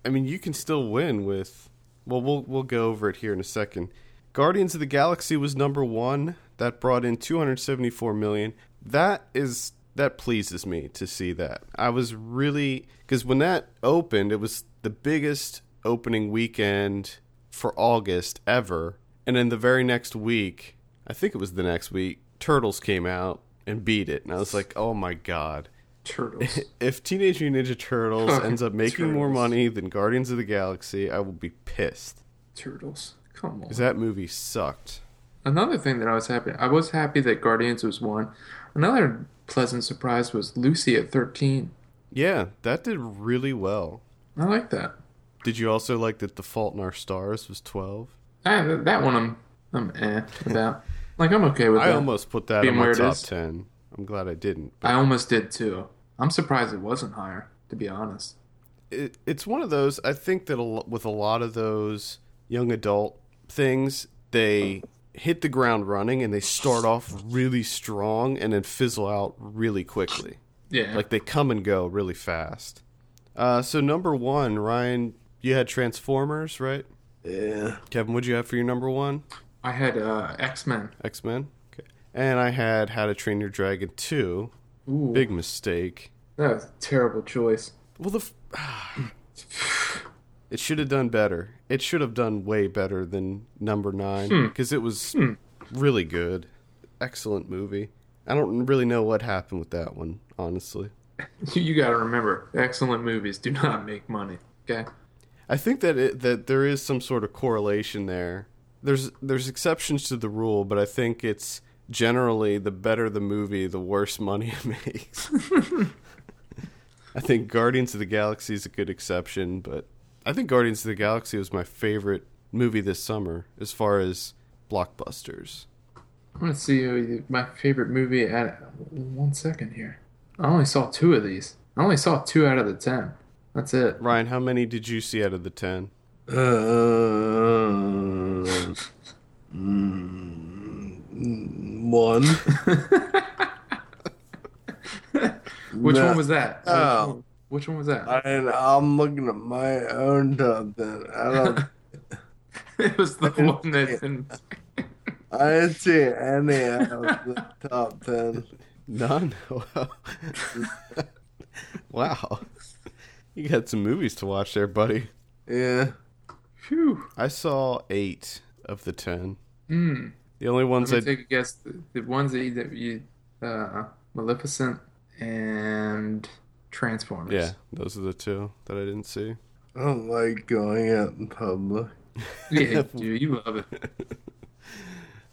I mean, you can still win with. Well, we'll we'll go over it here in a second. Guardians of the Galaxy was number one. That brought in 274 million. That is that pleases me to see that. I was really because when that opened, it was the biggest opening weekend for August ever. And then the very next week, I think it was the next week, Turtles came out and beat it. And I was like, oh my god Turtles. if Teenage Mutant Ninja Turtles ends up making more money than Guardians of the Galaxy, I will be pissed. Turtles. Come on. Because that movie sucked. Another thing that I was happy I was happy that Guardians was one. Another pleasant surprise was Lucy at thirteen. Yeah, that did really well. I like that. Did you also like that The Fault in Our Stars was 12? Ah, that one I'm I'm eh about. Like I'm okay with that. I that. almost put that Being in my top 10. I'm glad I didn't. I almost did too. I'm surprised it wasn't higher, to be honest. it, it's one of those. I think that a, with a lot of those young adult things, they hit the ground running and they start off really strong and then fizzle out really quickly. Yeah. Like they come and go really fast. Uh, so number one, Ryan, you had Transformers, right? Yeah. Kevin, what'd you have for your number one? I had uh, X Men. X Men. Okay. And I had How to Train Your Dragon two. Ooh, Big mistake. that was a terrible choice. Well, the f- it should have done better. It should have done way better than number nine Hmm. because it was really good, excellent movie. I don't really know what happened with that one, honestly. You got to remember, excellent movies do not make money. Okay. I think that it, that there is some sort of correlation there. There's there's exceptions to the rule, but I think it's generally the better the movie, the worse money it makes. I think Guardians of the Galaxy is a good exception, but I think Guardians of the Galaxy was my favorite movie this summer as far as blockbusters. I'm gonna see uh, my favorite movie at one second here. I only saw two of these. I only saw two out of the ten. That's it. Ryan, how many did you see out of the 10? Uh, mm, one. Which No. one was that? Which Oh. one- Which one was that? And I'm looking at my own top ten. I don't. it was the one that didn't. I didn't see any out of the top ten. None? wow. You got some movies to watch there, buddy. Yeah. Phew. I saw eight of the ten. Hmm. The only ones I me take a guess. The, the ones that you, that you uh, Maleficent and Transformers. yeah, those are the two that I didn't see. I don't like going out in public. Yeah, dude, you love it.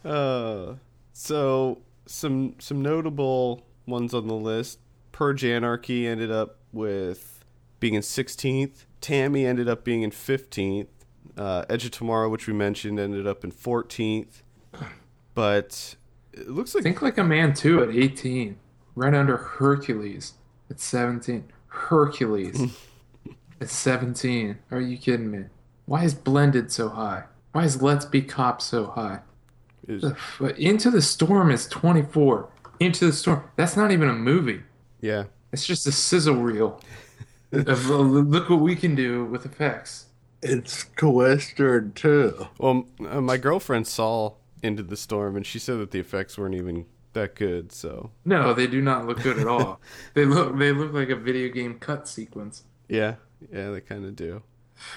Uh, so some some notable ones on the list. Purge Anarchy ended up with being in 16th. Tammy ended up being in 15th. Uh, Edge of Tomorrow, which we mentioned, ended up in 14th. But it looks like Think like a man too at 18, right under Hercules at 17. Hercules at 17. Are you kidding me? Why is Blended so high? Why is Let's Be Cops so high? is- Into the Storm is 24. Into the Storm. That's not even a movie. yeah. It's just a sizzle reel. of, uh, look what we can do with effects. It's Twister too. Well, uh, my girlfriend saw Into the Storm, and she said that the effects weren't even that good. So No, they do not look good at all. they look they look like a video game cut sequence. yeah, yeah, they kind of do.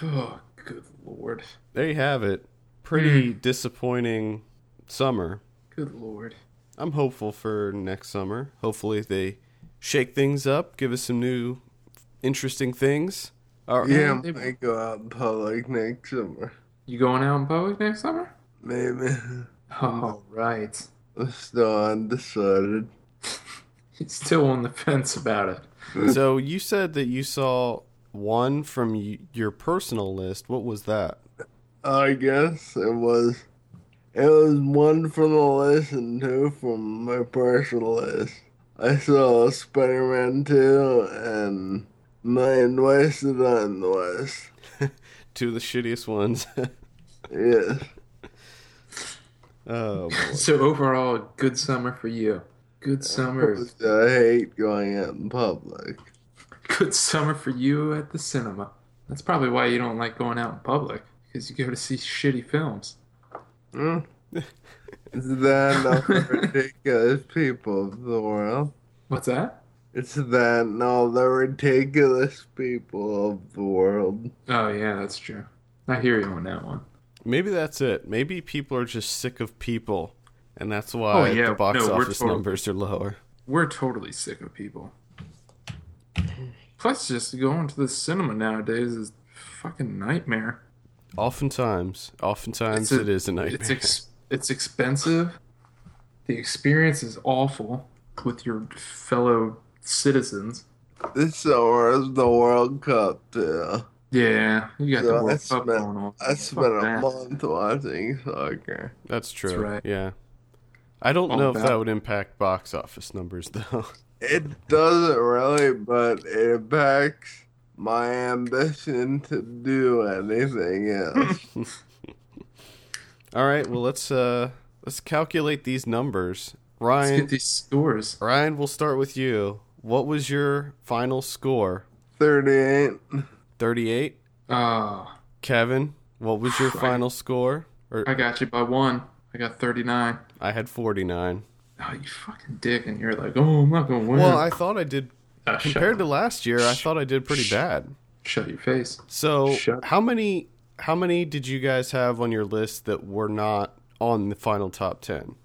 Oh, good lord. There you have it. Pretty hmm. disappointing summer. Good lord. I'm hopeful for next summer. Hopefully they shake things up, give us some new interesting things. All Yeah, I they- might go out in public next summer. You going out in public next summer? Maybe. Oh, right. It's still undecided. He's still on the fence about it. So you said that you saw one from y- your personal list. What was that? I guess it was. It was one from the list and two from my personal list. I saw Spider-Man 2 and Million Wasted on the West. Two of the shittiest ones. Yes. Oh. So overall, good summer for you. Good summer. I hate going out in public. Good summer for you at the cinema. That's probably why you don't like going out in public. Because you go to see shitty films. Hmm? It's that all the ridiculous people of the world. What's that? It's that and all the ridiculous people of the world. Oh, yeah, that's true. I hear you on that one. Maybe that's it. Maybe people are just sick of people, and that's why Oh, yeah. the box No, we're office totally- numbers are lower. We're totally sick of people. Plus, just going to the cinema nowadays is a fucking nightmare. Oftentimes, oftentimes It's a- it is a nightmare. It's ex- it's expensive. The experience is awful with your fellow citizens. This summer is the World Cup too. Yeah, you got So the I World Cup spent- going on. I Fuck spent a that. month watching soccer. That's true. right. Yeah. I don't All know if about- that would impact box office numbers though. It doesn't really, but it impacts my ambition to do anything else. All right, well let's uh let's calculate these numbers. Let's Ryan, get these scores. Ryan, we'll start with you. What was your final score? 38. 38. Oh, Kevin, what was your I- final score? Or I got you by one. I got 39. I had 49. Oh, you fucking dick. And you're like, oh, I'm not going to win. Well, I thought I did ah, shut compared to last year, I thought I did pretty bad. Shut your face. So, Shut- how many how many did you guys have on your list that were not on the final top 10?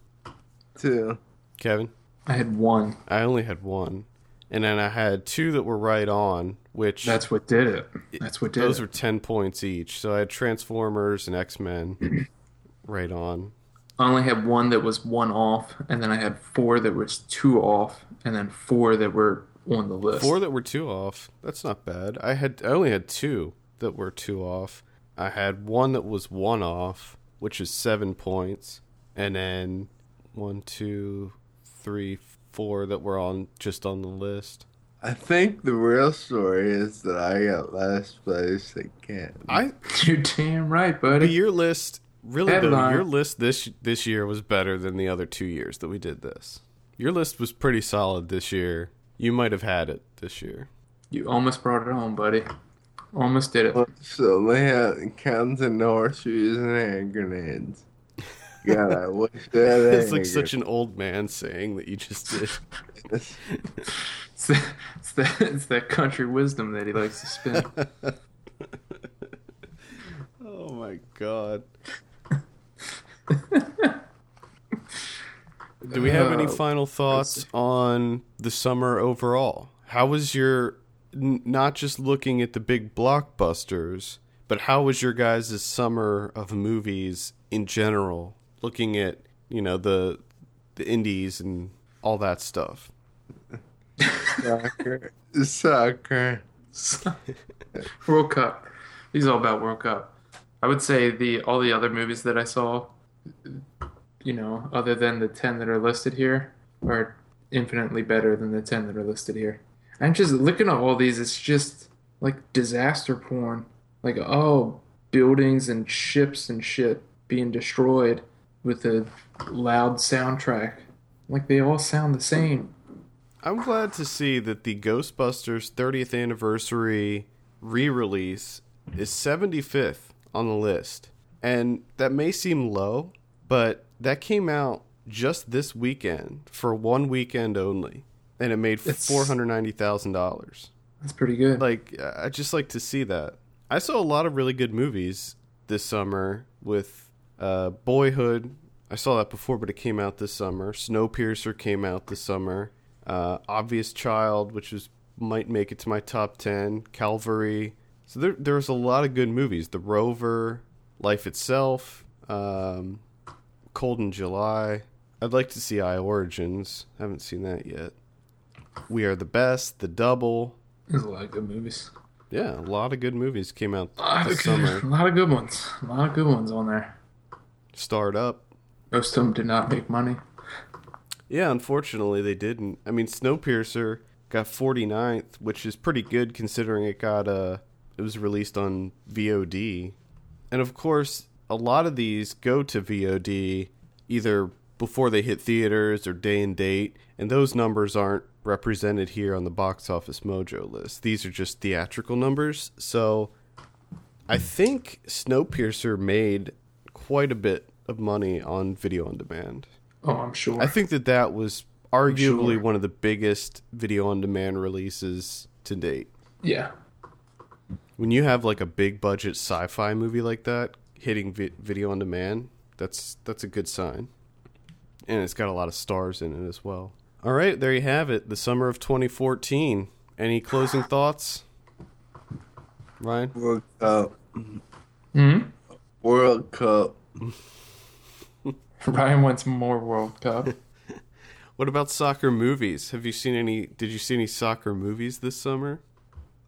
Two. Kevin? I had one. I only had one. And then I had two that were right on, which That's what did it. That's what did those it. were 10 points each. So I had Transformers and X-Men right on. I only had one that was one off, and then I had four that was two off, and then four that were on the list. Four that were two off. That's not bad. I had I only had two that were two off. I had one that was one off, which is seven points, and then one, two, three, four that were on just on the list. I think the real story is that I got last place again. I You're damn right, but buddy. your list really though, your list this this year was better than the other two years that we did this. Your list was pretty solid this year. You might have had it this year. You almost brought it home, buddy. Almost did it. So they had counting horseshoes and hand grenades. God, I wish that It's like such an old man saying that you just did. It's, It's that, it's that, it's that country wisdom that he likes to spin. Oh my god. Do we have any Uh, final thoughts on the summer overall? How was your n- not just looking at the big blockbusters, but how was your guys' summer of movies in general? Looking at you know the the indies and all that stuff. Soccer. Soccer. World Cup. He's all about World Cup. I would say the all the other movies that I saw, you know, other than the ten that are listed here, are infinitely better than the ten that are listed here. I'm just looking at all these. It's just like disaster porn. Like oh, buildings and ships and shit being destroyed with a loud soundtrack. Like they all sound the same. I'm glad to see that the Ghostbusters 30th anniversary re-release is 75th on the list. And that may seem low, but that came out just this weekend for one weekend only. And it made $490,000. That's pretty good. Like I just like to see that. I saw a lot of really good movies this summer with uh, Boyhood. I saw that before, but it came out this summer. Snowpiercer came out this summer. Uh, Obvious Child, which is might make it to my top ten. Calvary. So there there's a lot of good movies. The Rover, Life Itself, um, Cold in July. I'd like to see I Origins. Haven't seen that yet. We Are the Best, The Double. There's a lot of good movies. Yeah, a lot of good movies came out A lot, of this good, summer. a lot of good ones. A lot of good ones on there. Starred Up. Most of them did not make money. Yeah, unfortunately they didn't. I mean, Snowpiercer got 49th, which is pretty good considering it got uh it was released on VOD. And of course, a lot of these go to VOD either before they hit theaters or day and date, and those numbers aren't represented here on the box office mojo list. These are just theatrical numbers. So I think Snowpiercer made quite a bit of money on video on demand. Oh, I'm sure. I think that that was arguably sure. one of the biggest video on demand releases to date. yeah. When you have like a big budget sci-fi movie like that hitting vi- video on demand, that's that's a good sign. And it's got a lot of stars in it as well. All right, there you have it. The summer of 2014. Any closing thoughts? Ryan? World Cup. hmm World Cup. Ryan wants more World Cup. What about soccer movies? Have you seen any did you see any soccer movies this summer?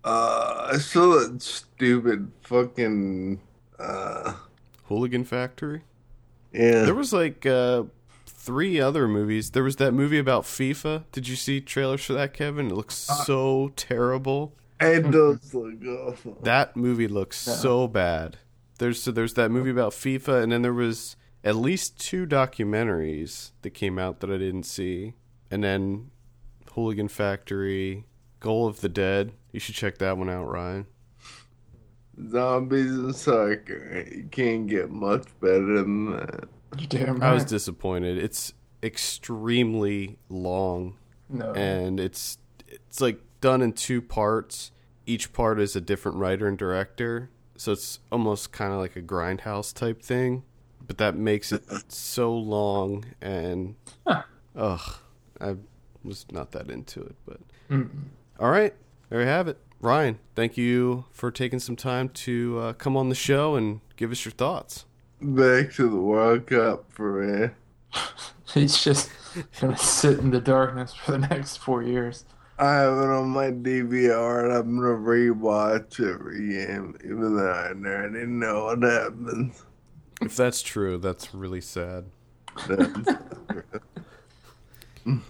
Uh, I saw that stupid fucking. Uh, Hooligan Factory? yeah. There was like uh, three other movies. There was that movie about FIFA. Did you see trailers for that, Kevin? It looks so terrible. It does look awful. That movie looks so bad. There's so there's that movie about FIFA, and then there was at least two documentaries that came out that I didn't see, and then Hooligan Factory, Goal of the Dead. You should check that one out, Ryan. Zombies and soccer. You can't get much better than that. You're damn I was disappointed. It's extremely long. no. and it's it's like done in two parts. Each part is a different writer and director, so it's almost kind of like a grindhouse type thing. But that makes it so long, and Huh. ugh, I was not that into it. But Mm. all right, there you have it. Ryan, thank you for taking some time to uh, come on the show and give us your thoughts. Back to the World Cup for me. He's just gonna sit in the darkness for the next four years. I have it on my DVR and I'm gonna rewatch every game, even though I already know what happens. If that's true, that's really sad.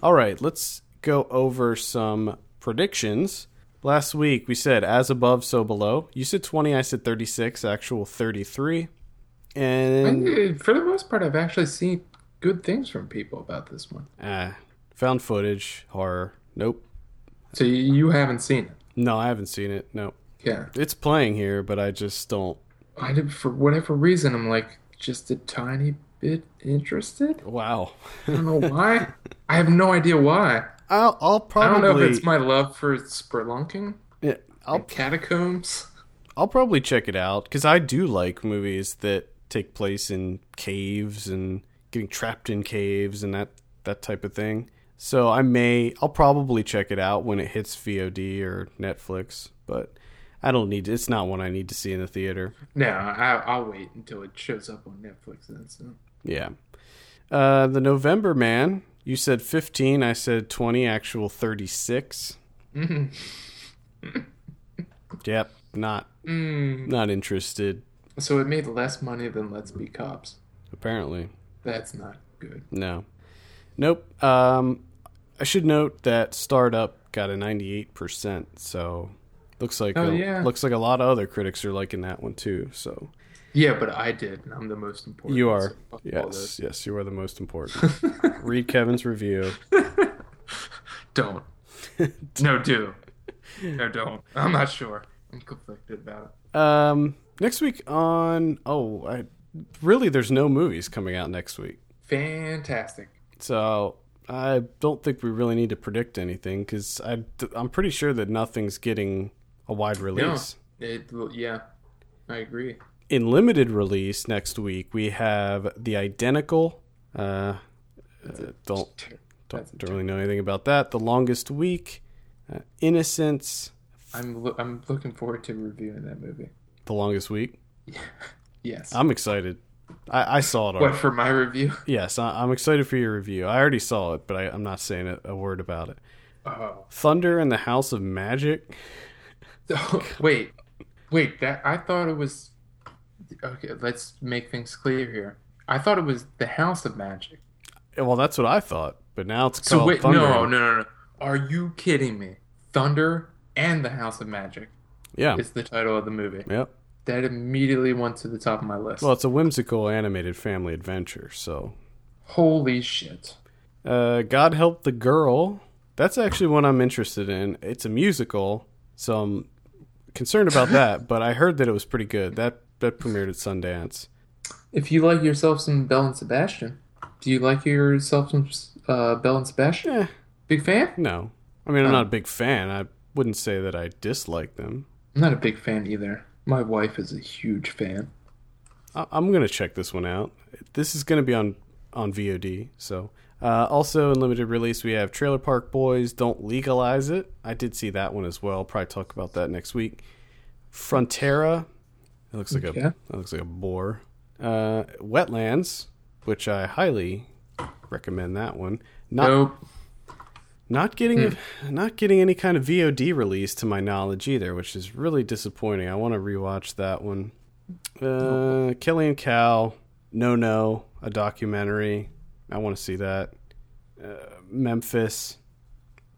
All right, let's go over some predictions. Last week we said as above, so below. You said 20, I said 36, actual 33. And I- for the most part, I've actually seen good things from people about this one. ah, found footage, horror. Nope. So you, you haven't seen it, No, I haven't seen it. No. yeah? It's playing here, but I just don't. I did for whatever reason. I'm like just a tiny bit interested. Wow. I don't know why. I have no idea why. I'll, I'll I probably. don't know if it's my love for spelunking, Yeah, I'll catacombs. I'll probably check it out because I do like movies that take place in caves and getting trapped in caves and that that type of thing. So I may I'll probably check it out when it hits VOD or Netflix, but I don't need it's not one I need to see in the theater. No, I, I'll wait until it shows up on Netflix. Then, so. Yeah. Uh, the November Man, you said 15, I said 20, actual 36. Mm. Yep, not Mm. not interested So it made less money than Let's Be Cops. apparently. That's not good. No. Nope. Um I should note that Starred Up got a 98%, so looks like Oh, a, yeah. looks like a lot of other critics are liking that one too. So Yeah, but I did, and I'm the most important. you are. all Yes, yes, you are the most important. Read Kevin's review. Don't. no, do. No, don't. I'm not sure. I'm conflicted about it. Um next week on oh, I really there's no movies coming out next week. Fantastic. So I don't think we really need to predict anything because I I'm pretty sure that nothing's getting a wide release. It, yeah, I agree. In limited release next week, we have the identical. Uh, uh, don't don't, don't really know anything about that. The longest week, uh, Innocence. I'm lo- I'm looking forward to reviewing that movie. The longest week. Yes. I'm excited. I, I saw it. Already. what for my review? Yes, I, I'm excited for your review. I already saw it, but I, I'm not saying a, a word about it. Oh. Thunder and the House of Magic. wait, wait. That I thought it was. Okay, let's make things clear here. I thought it was the House of Magic. Well, that's what I thought, but now it's So called wait, Thunder. no, no, no, no. Are you kidding me? Thunder and the House of Magic Yeah. is the title of the movie. Yep. That immediately went to the top of my list. Well, it's a whimsical animated family adventure. So, Holy shit! uh, God help the girl. That's actually one I'm interested in. It's a musical, so I'm concerned about that. but I heard that it was pretty good. That that premiered at Sundance. If you like yourself some Belle and Sebastian, do you like yourself some uh, Belle and Sebastian? Eh, Big fan? no. I mean, I'm Oh. not a big fan. I wouldn't say that I dislike them. I'm not a big fan either. My wife is a huge fan. I- I'm gonna check this one out. This is gonna be on on VOD. So, uh, also in limited release, we have Trailer Park Boys. Don't legalize it. I did see that one as well. Probably talk about that next week. Frontera. It looks like a Okay. that looks like a boar. Uh, Wetlands, which I highly recommend that one. Not Nope. not getting not getting any kind of VOD release to my knowledge either, which is really disappointing. I want to rewatch that one. Uh, Kelly and Cal, No No, a documentary. I want to see that. Uh, Memphis,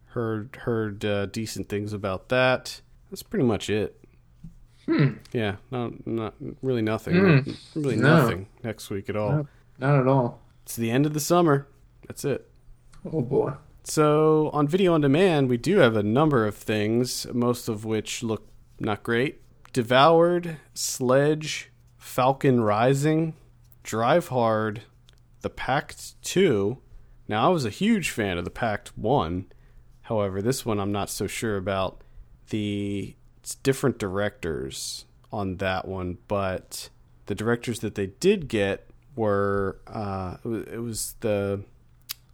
heard heard uh, decent things about that. That's pretty much it. Hmm. Yeah, not not really nothing. Hmm. Really No. nothing next week at all. No. Not at all. It's the end of the summer. That's it. Oh boy. So on video on demand, we do have a number of things, most of which look not great. Devoured, Sledge, Falcon Rising, Drive Hard, The Pact 2. Now I was a huge fan of The Pact 1. However, this one I'm not so sure about. The it's different directors on that one, but the directors that they did get were uh, it was- the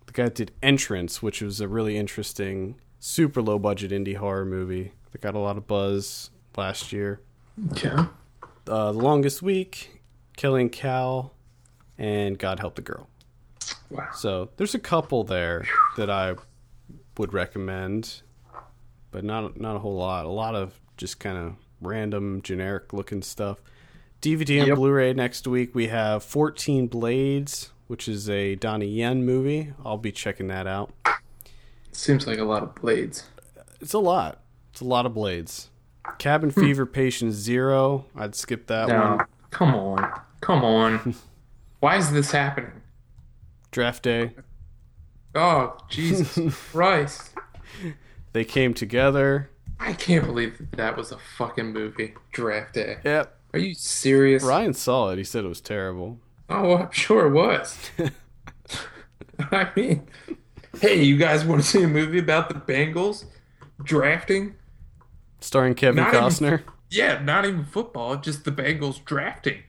the guy that did Entrance, which was a really interesting, super low budget indie horror movie that got a lot of buzz last year. Okay. Uh, the Longest Week, Killing Cal, and God Help the Girl. Wow. So there's a couple there that I would recommend, but not not a whole lot. A lot of just kind of random, generic looking stuff. DVD and Yep. Blu-ray next week. We have 14 Blades, which is a Donnie Yen movie. I'll be checking that out. Seems like a lot of blades. It's a lot. It's a lot of blades. Cabin Fever hmm. Patient Zero. I'd skip that Now, one. come on. Come on. Why is this happening? Draft Day. Oh, Jesus Christ. They came together. I can't believe that, that was a fucking movie. Draft Day. Yep. Are you serious? Ryan saw it. He said it was terrible. Oh, I'm sure it was. I mean, hey, you guys want to see a movie about the Bengals drafting? Starring Kevin Not even- Costner. Yeah, not even football, just the Bengals drafting.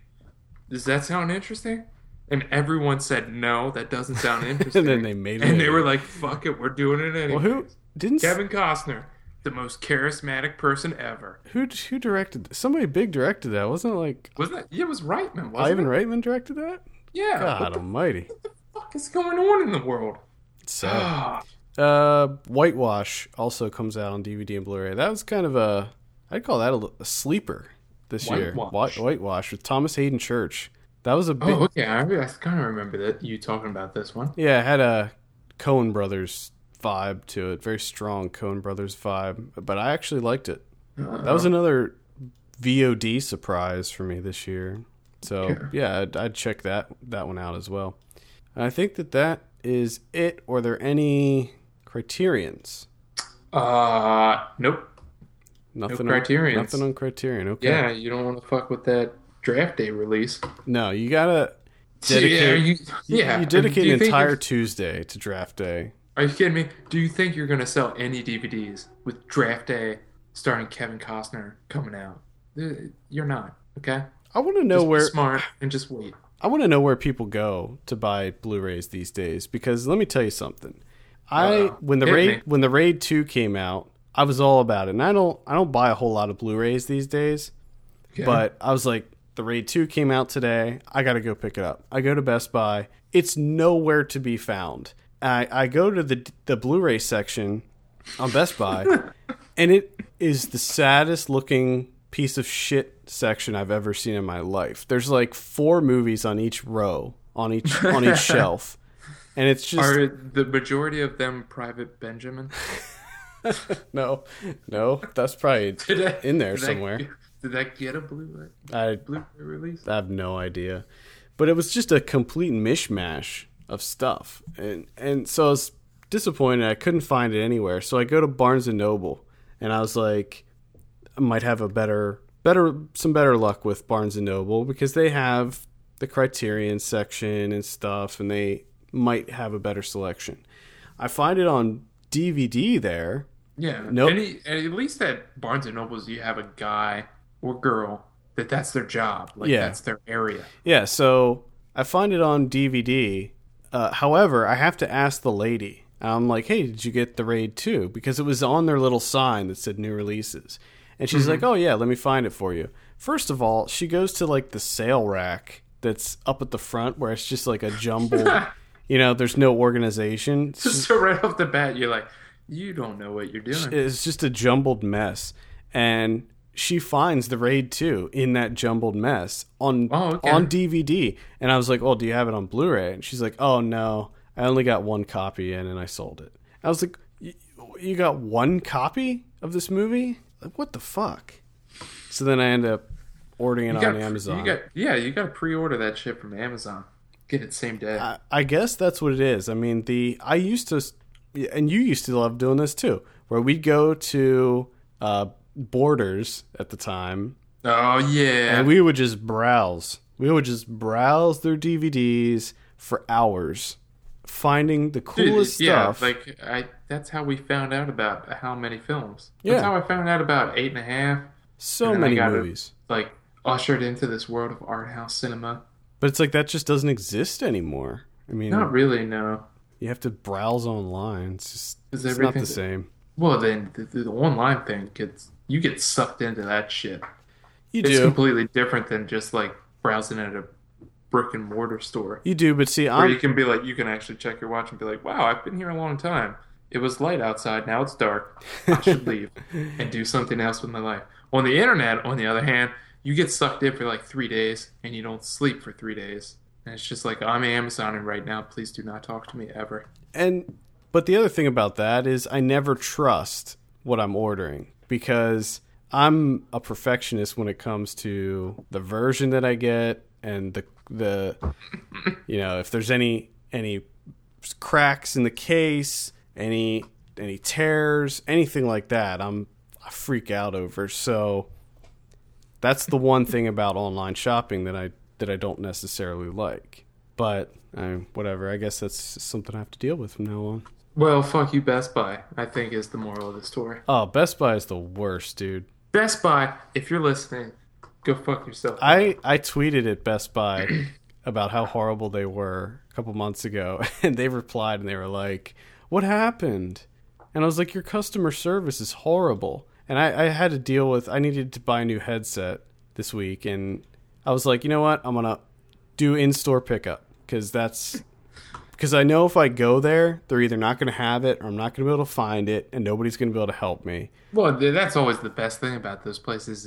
Does that sound interesting? And everyone said no, that doesn't sound interesting. and then they made it. And they were like, "Fuck it, we're doing it anyway." well, who didn't Kevin Costner, the most charismatic person ever. who who directed Somebody big directed that. Wasn't it like Wasn't that? Yeah, it was Reitman, wasn't Ivan it? Reitman directed that? Yeah. God almighty. What the almighty. fuck fuck is going on in the world? So, Ah, uh, Whitewash also comes out on DVD and Blu-ray. That was kind of a, I'd call that a, a sleeper this year. Whitewash. White, Whitewash with Thomas Haden Church. That was a big, oh, okay. I, I kind of remember that you talking about this one. yeah, it had a Coen Brothers vibe to it, very strong Coen Brothers vibe. But I actually liked it. That was another VOD surprise for me this year. So Sure. yeah, I'd, I'd check that that one out as well. I think that that is it. Or there any criterions? Uh, nope. Nothing criterions. On, nothing on Criterion. Okay. Yeah, you don't want to fuck with that draft day release. No, you gotta Yeah, dedicate. you, you- yeah. you dedicate Do you an entire Tuesday to draft day. Are you kidding me? Do you think you're gonna sell any DVDs with Draft Day starring Kevin Costner coming out? Uh, You're not. Okay. I want to know Just where smart and just wait. I want to know where people go to buy Blu-rays these days because let me tell you something. I Uh, when the hit raid me. when the raid 2 came out, I was all about it. And I don't I don't buy a whole lot of Blu-rays these days, Okay? but I was like the raid 2 came out today. I got to go pick it up. I go to Best Buy. It's nowhere to be found. I I go to the the Blu-ray section on Best Buy and it is the saddest looking piece of shit section I've ever seen in my life. There's like four movies on each row, on each on each shelf. And it's just are the majority of them Private Benjamin? no, no. That's probably Did in there that- somewhere. Did that get a Blu-ray I Blu-ray release? I have no idea, but it was just a complete mishmash of stuff, and and so I was disappointed. I couldn't find it anywhere, so I go to Barnes and Noble, and I was like, I might have a better better some better luck with Barnes and Noble because they have the Criterion section and stuff, and they might have a better selection. I find it on DVD there. Yeah. Nope. Any, at least at Barnes and Nobles, you have a guy or girl that that's their job. Like Yeah. that's their area. Yeah, so I find it on DVD. Uh, however, I have to ask the lady. I'm like, "Hey, did you get the Raid 2?" Because it was on their little sign that said new releases. And she's like, "Oh yeah, let me find it for you." First of all, she goes to like the sale rack that's up at the front where it's just like a jumbled, you know, there's no organization. Just- So right off the bat, you're like, you don't know what you're doing. it's just a jumbled mess. And she finds the Raid 2 in that jumbled mess on Oh, okay. on DVD. And I was like, "Oh, do you have it on Blu-ray?" And she's like, "Oh no, I only got one copy in, and I sold it." I was like, "Y- "You got one copy of this movie? Like, what the fuck?" So then I end up ordering it You on got, Amazon. You got, yeah, you got to pre-order that shit from Amazon. Get it same day. I, I guess that's what it is. I mean, the I used to, and you used to love doing this too, where we'd go to uh, Borders at the time, oh yeah. and we would just browse. We would just browse their DVDs for hours, finding the Dude, coolest yeah, stuff. like I. That's how we found out about how many films. Yeah. That's how I found out about Eight and a Half. so and then I many movies, Like ushered into this world of art house cinema. but it's like that just doesn't exist anymore. I mean, Not really, no. you have to browse online. It's just it's not the same. Well, then the, the online thing gets you get sucked into that shit. You It's do, completely different than just like browsing at a brick and mortar store. you do, but see, Where I'm you can be like, you can actually check your watch and be like, wow, I've been here a long time. It was light outside, now it's dark. I should leave and do something else with my life. On the internet, on the other hand, you get sucked in for like three days and you don't sleep for three days. And it's just like, I'm Amazoning right now. Please do not talk to me ever. and but the other thing about that is I never trust what I'm ordering because I'm a perfectionist when it comes to the version that I get and the the you know if there's any any cracks in the case, any any tears, anything like that, I'm I freak out over. So that's the one thing about online shopping that I that I don't necessarily like. But uh, whatever, I guess that's something I have to deal with from now on. Well, fuck you, Best Buy, I think is the moral of the story. Oh, Best Buy is the worst, dude. Best Buy, if you're listening, go fuck yourself. I I tweeted at Best Buy about how horrible they were a couple months ago, and they replied and they were like, "What happened?" And I was like, "Your customer service is horrible." And I, I had to deal with. I needed to buy a new headset this week, and I was like, "You know what? I'm gonna do in-store pickup because that's because I know if I go there, they're either not going to have it or I'm not going to be able to find it, and nobody's going to be able to help me. Well, that's always the best thing about those places.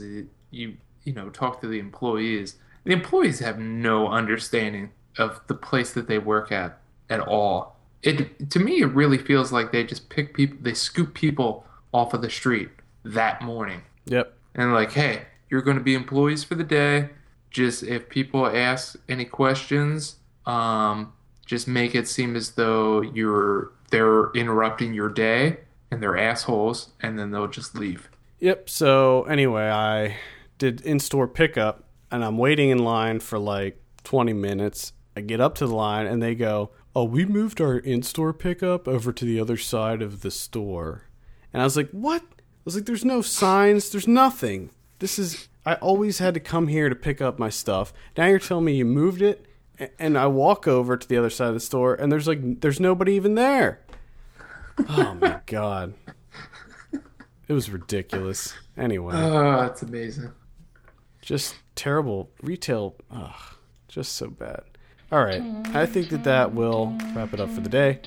You you know talk to the employees. The employees have no understanding of the place that they work at at all. It to me, it really feels like they just pick people, they scoop people off of the street that morning, Yep. and like, hey, you're going to be employees for the day. Just if people ask any questions, um, just make it seem as though you're they're interrupting your day and they're assholes, and then they'll just leave. Yep. So anyway, I did in-store pickup, and I'm waiting in line for like 20 minutes. I get up to the line, and they go, "Oh, we moved our in-store pickup over to the other side of the store." And I was like, "What?" I was like, "There's no signs. There's nothing. This is. I always had to come here to pick up my stuff. Now you're telling me you moved it." And I walk over to the other side of the store, and there's like, there's nobody even there. Oh my god. It was ridiculous. Anyway, Oh, that's amazing. just terrible retail. Ugh, just so bad. All right, I think that that will wrap it up for the day.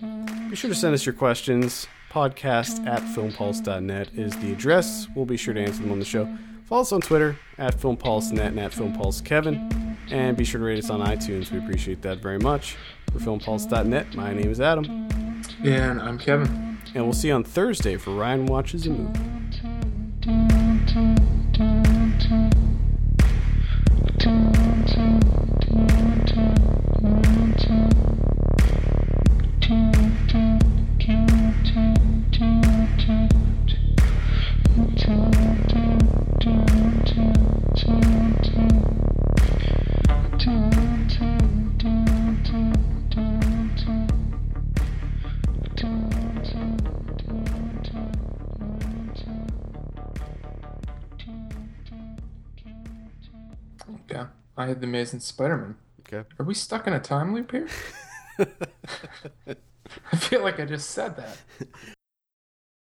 Be sure to send us your questions. Podcast at filmpulse.net is the address. We'll be sure to answer them on the show. Follow us on Twitter at filmpulse.net and at filmpulsekevin. And be sure to rate us on iTunes. We appreciate that very much. For filmpulse.net, my name is Adam. And I'm Kevin. And we'll see you on Thursday for Ryan Watches a Movie. I had the Amazing Spider-Man. Okay. Are we stuck in a time loop here? I feel like I just said that.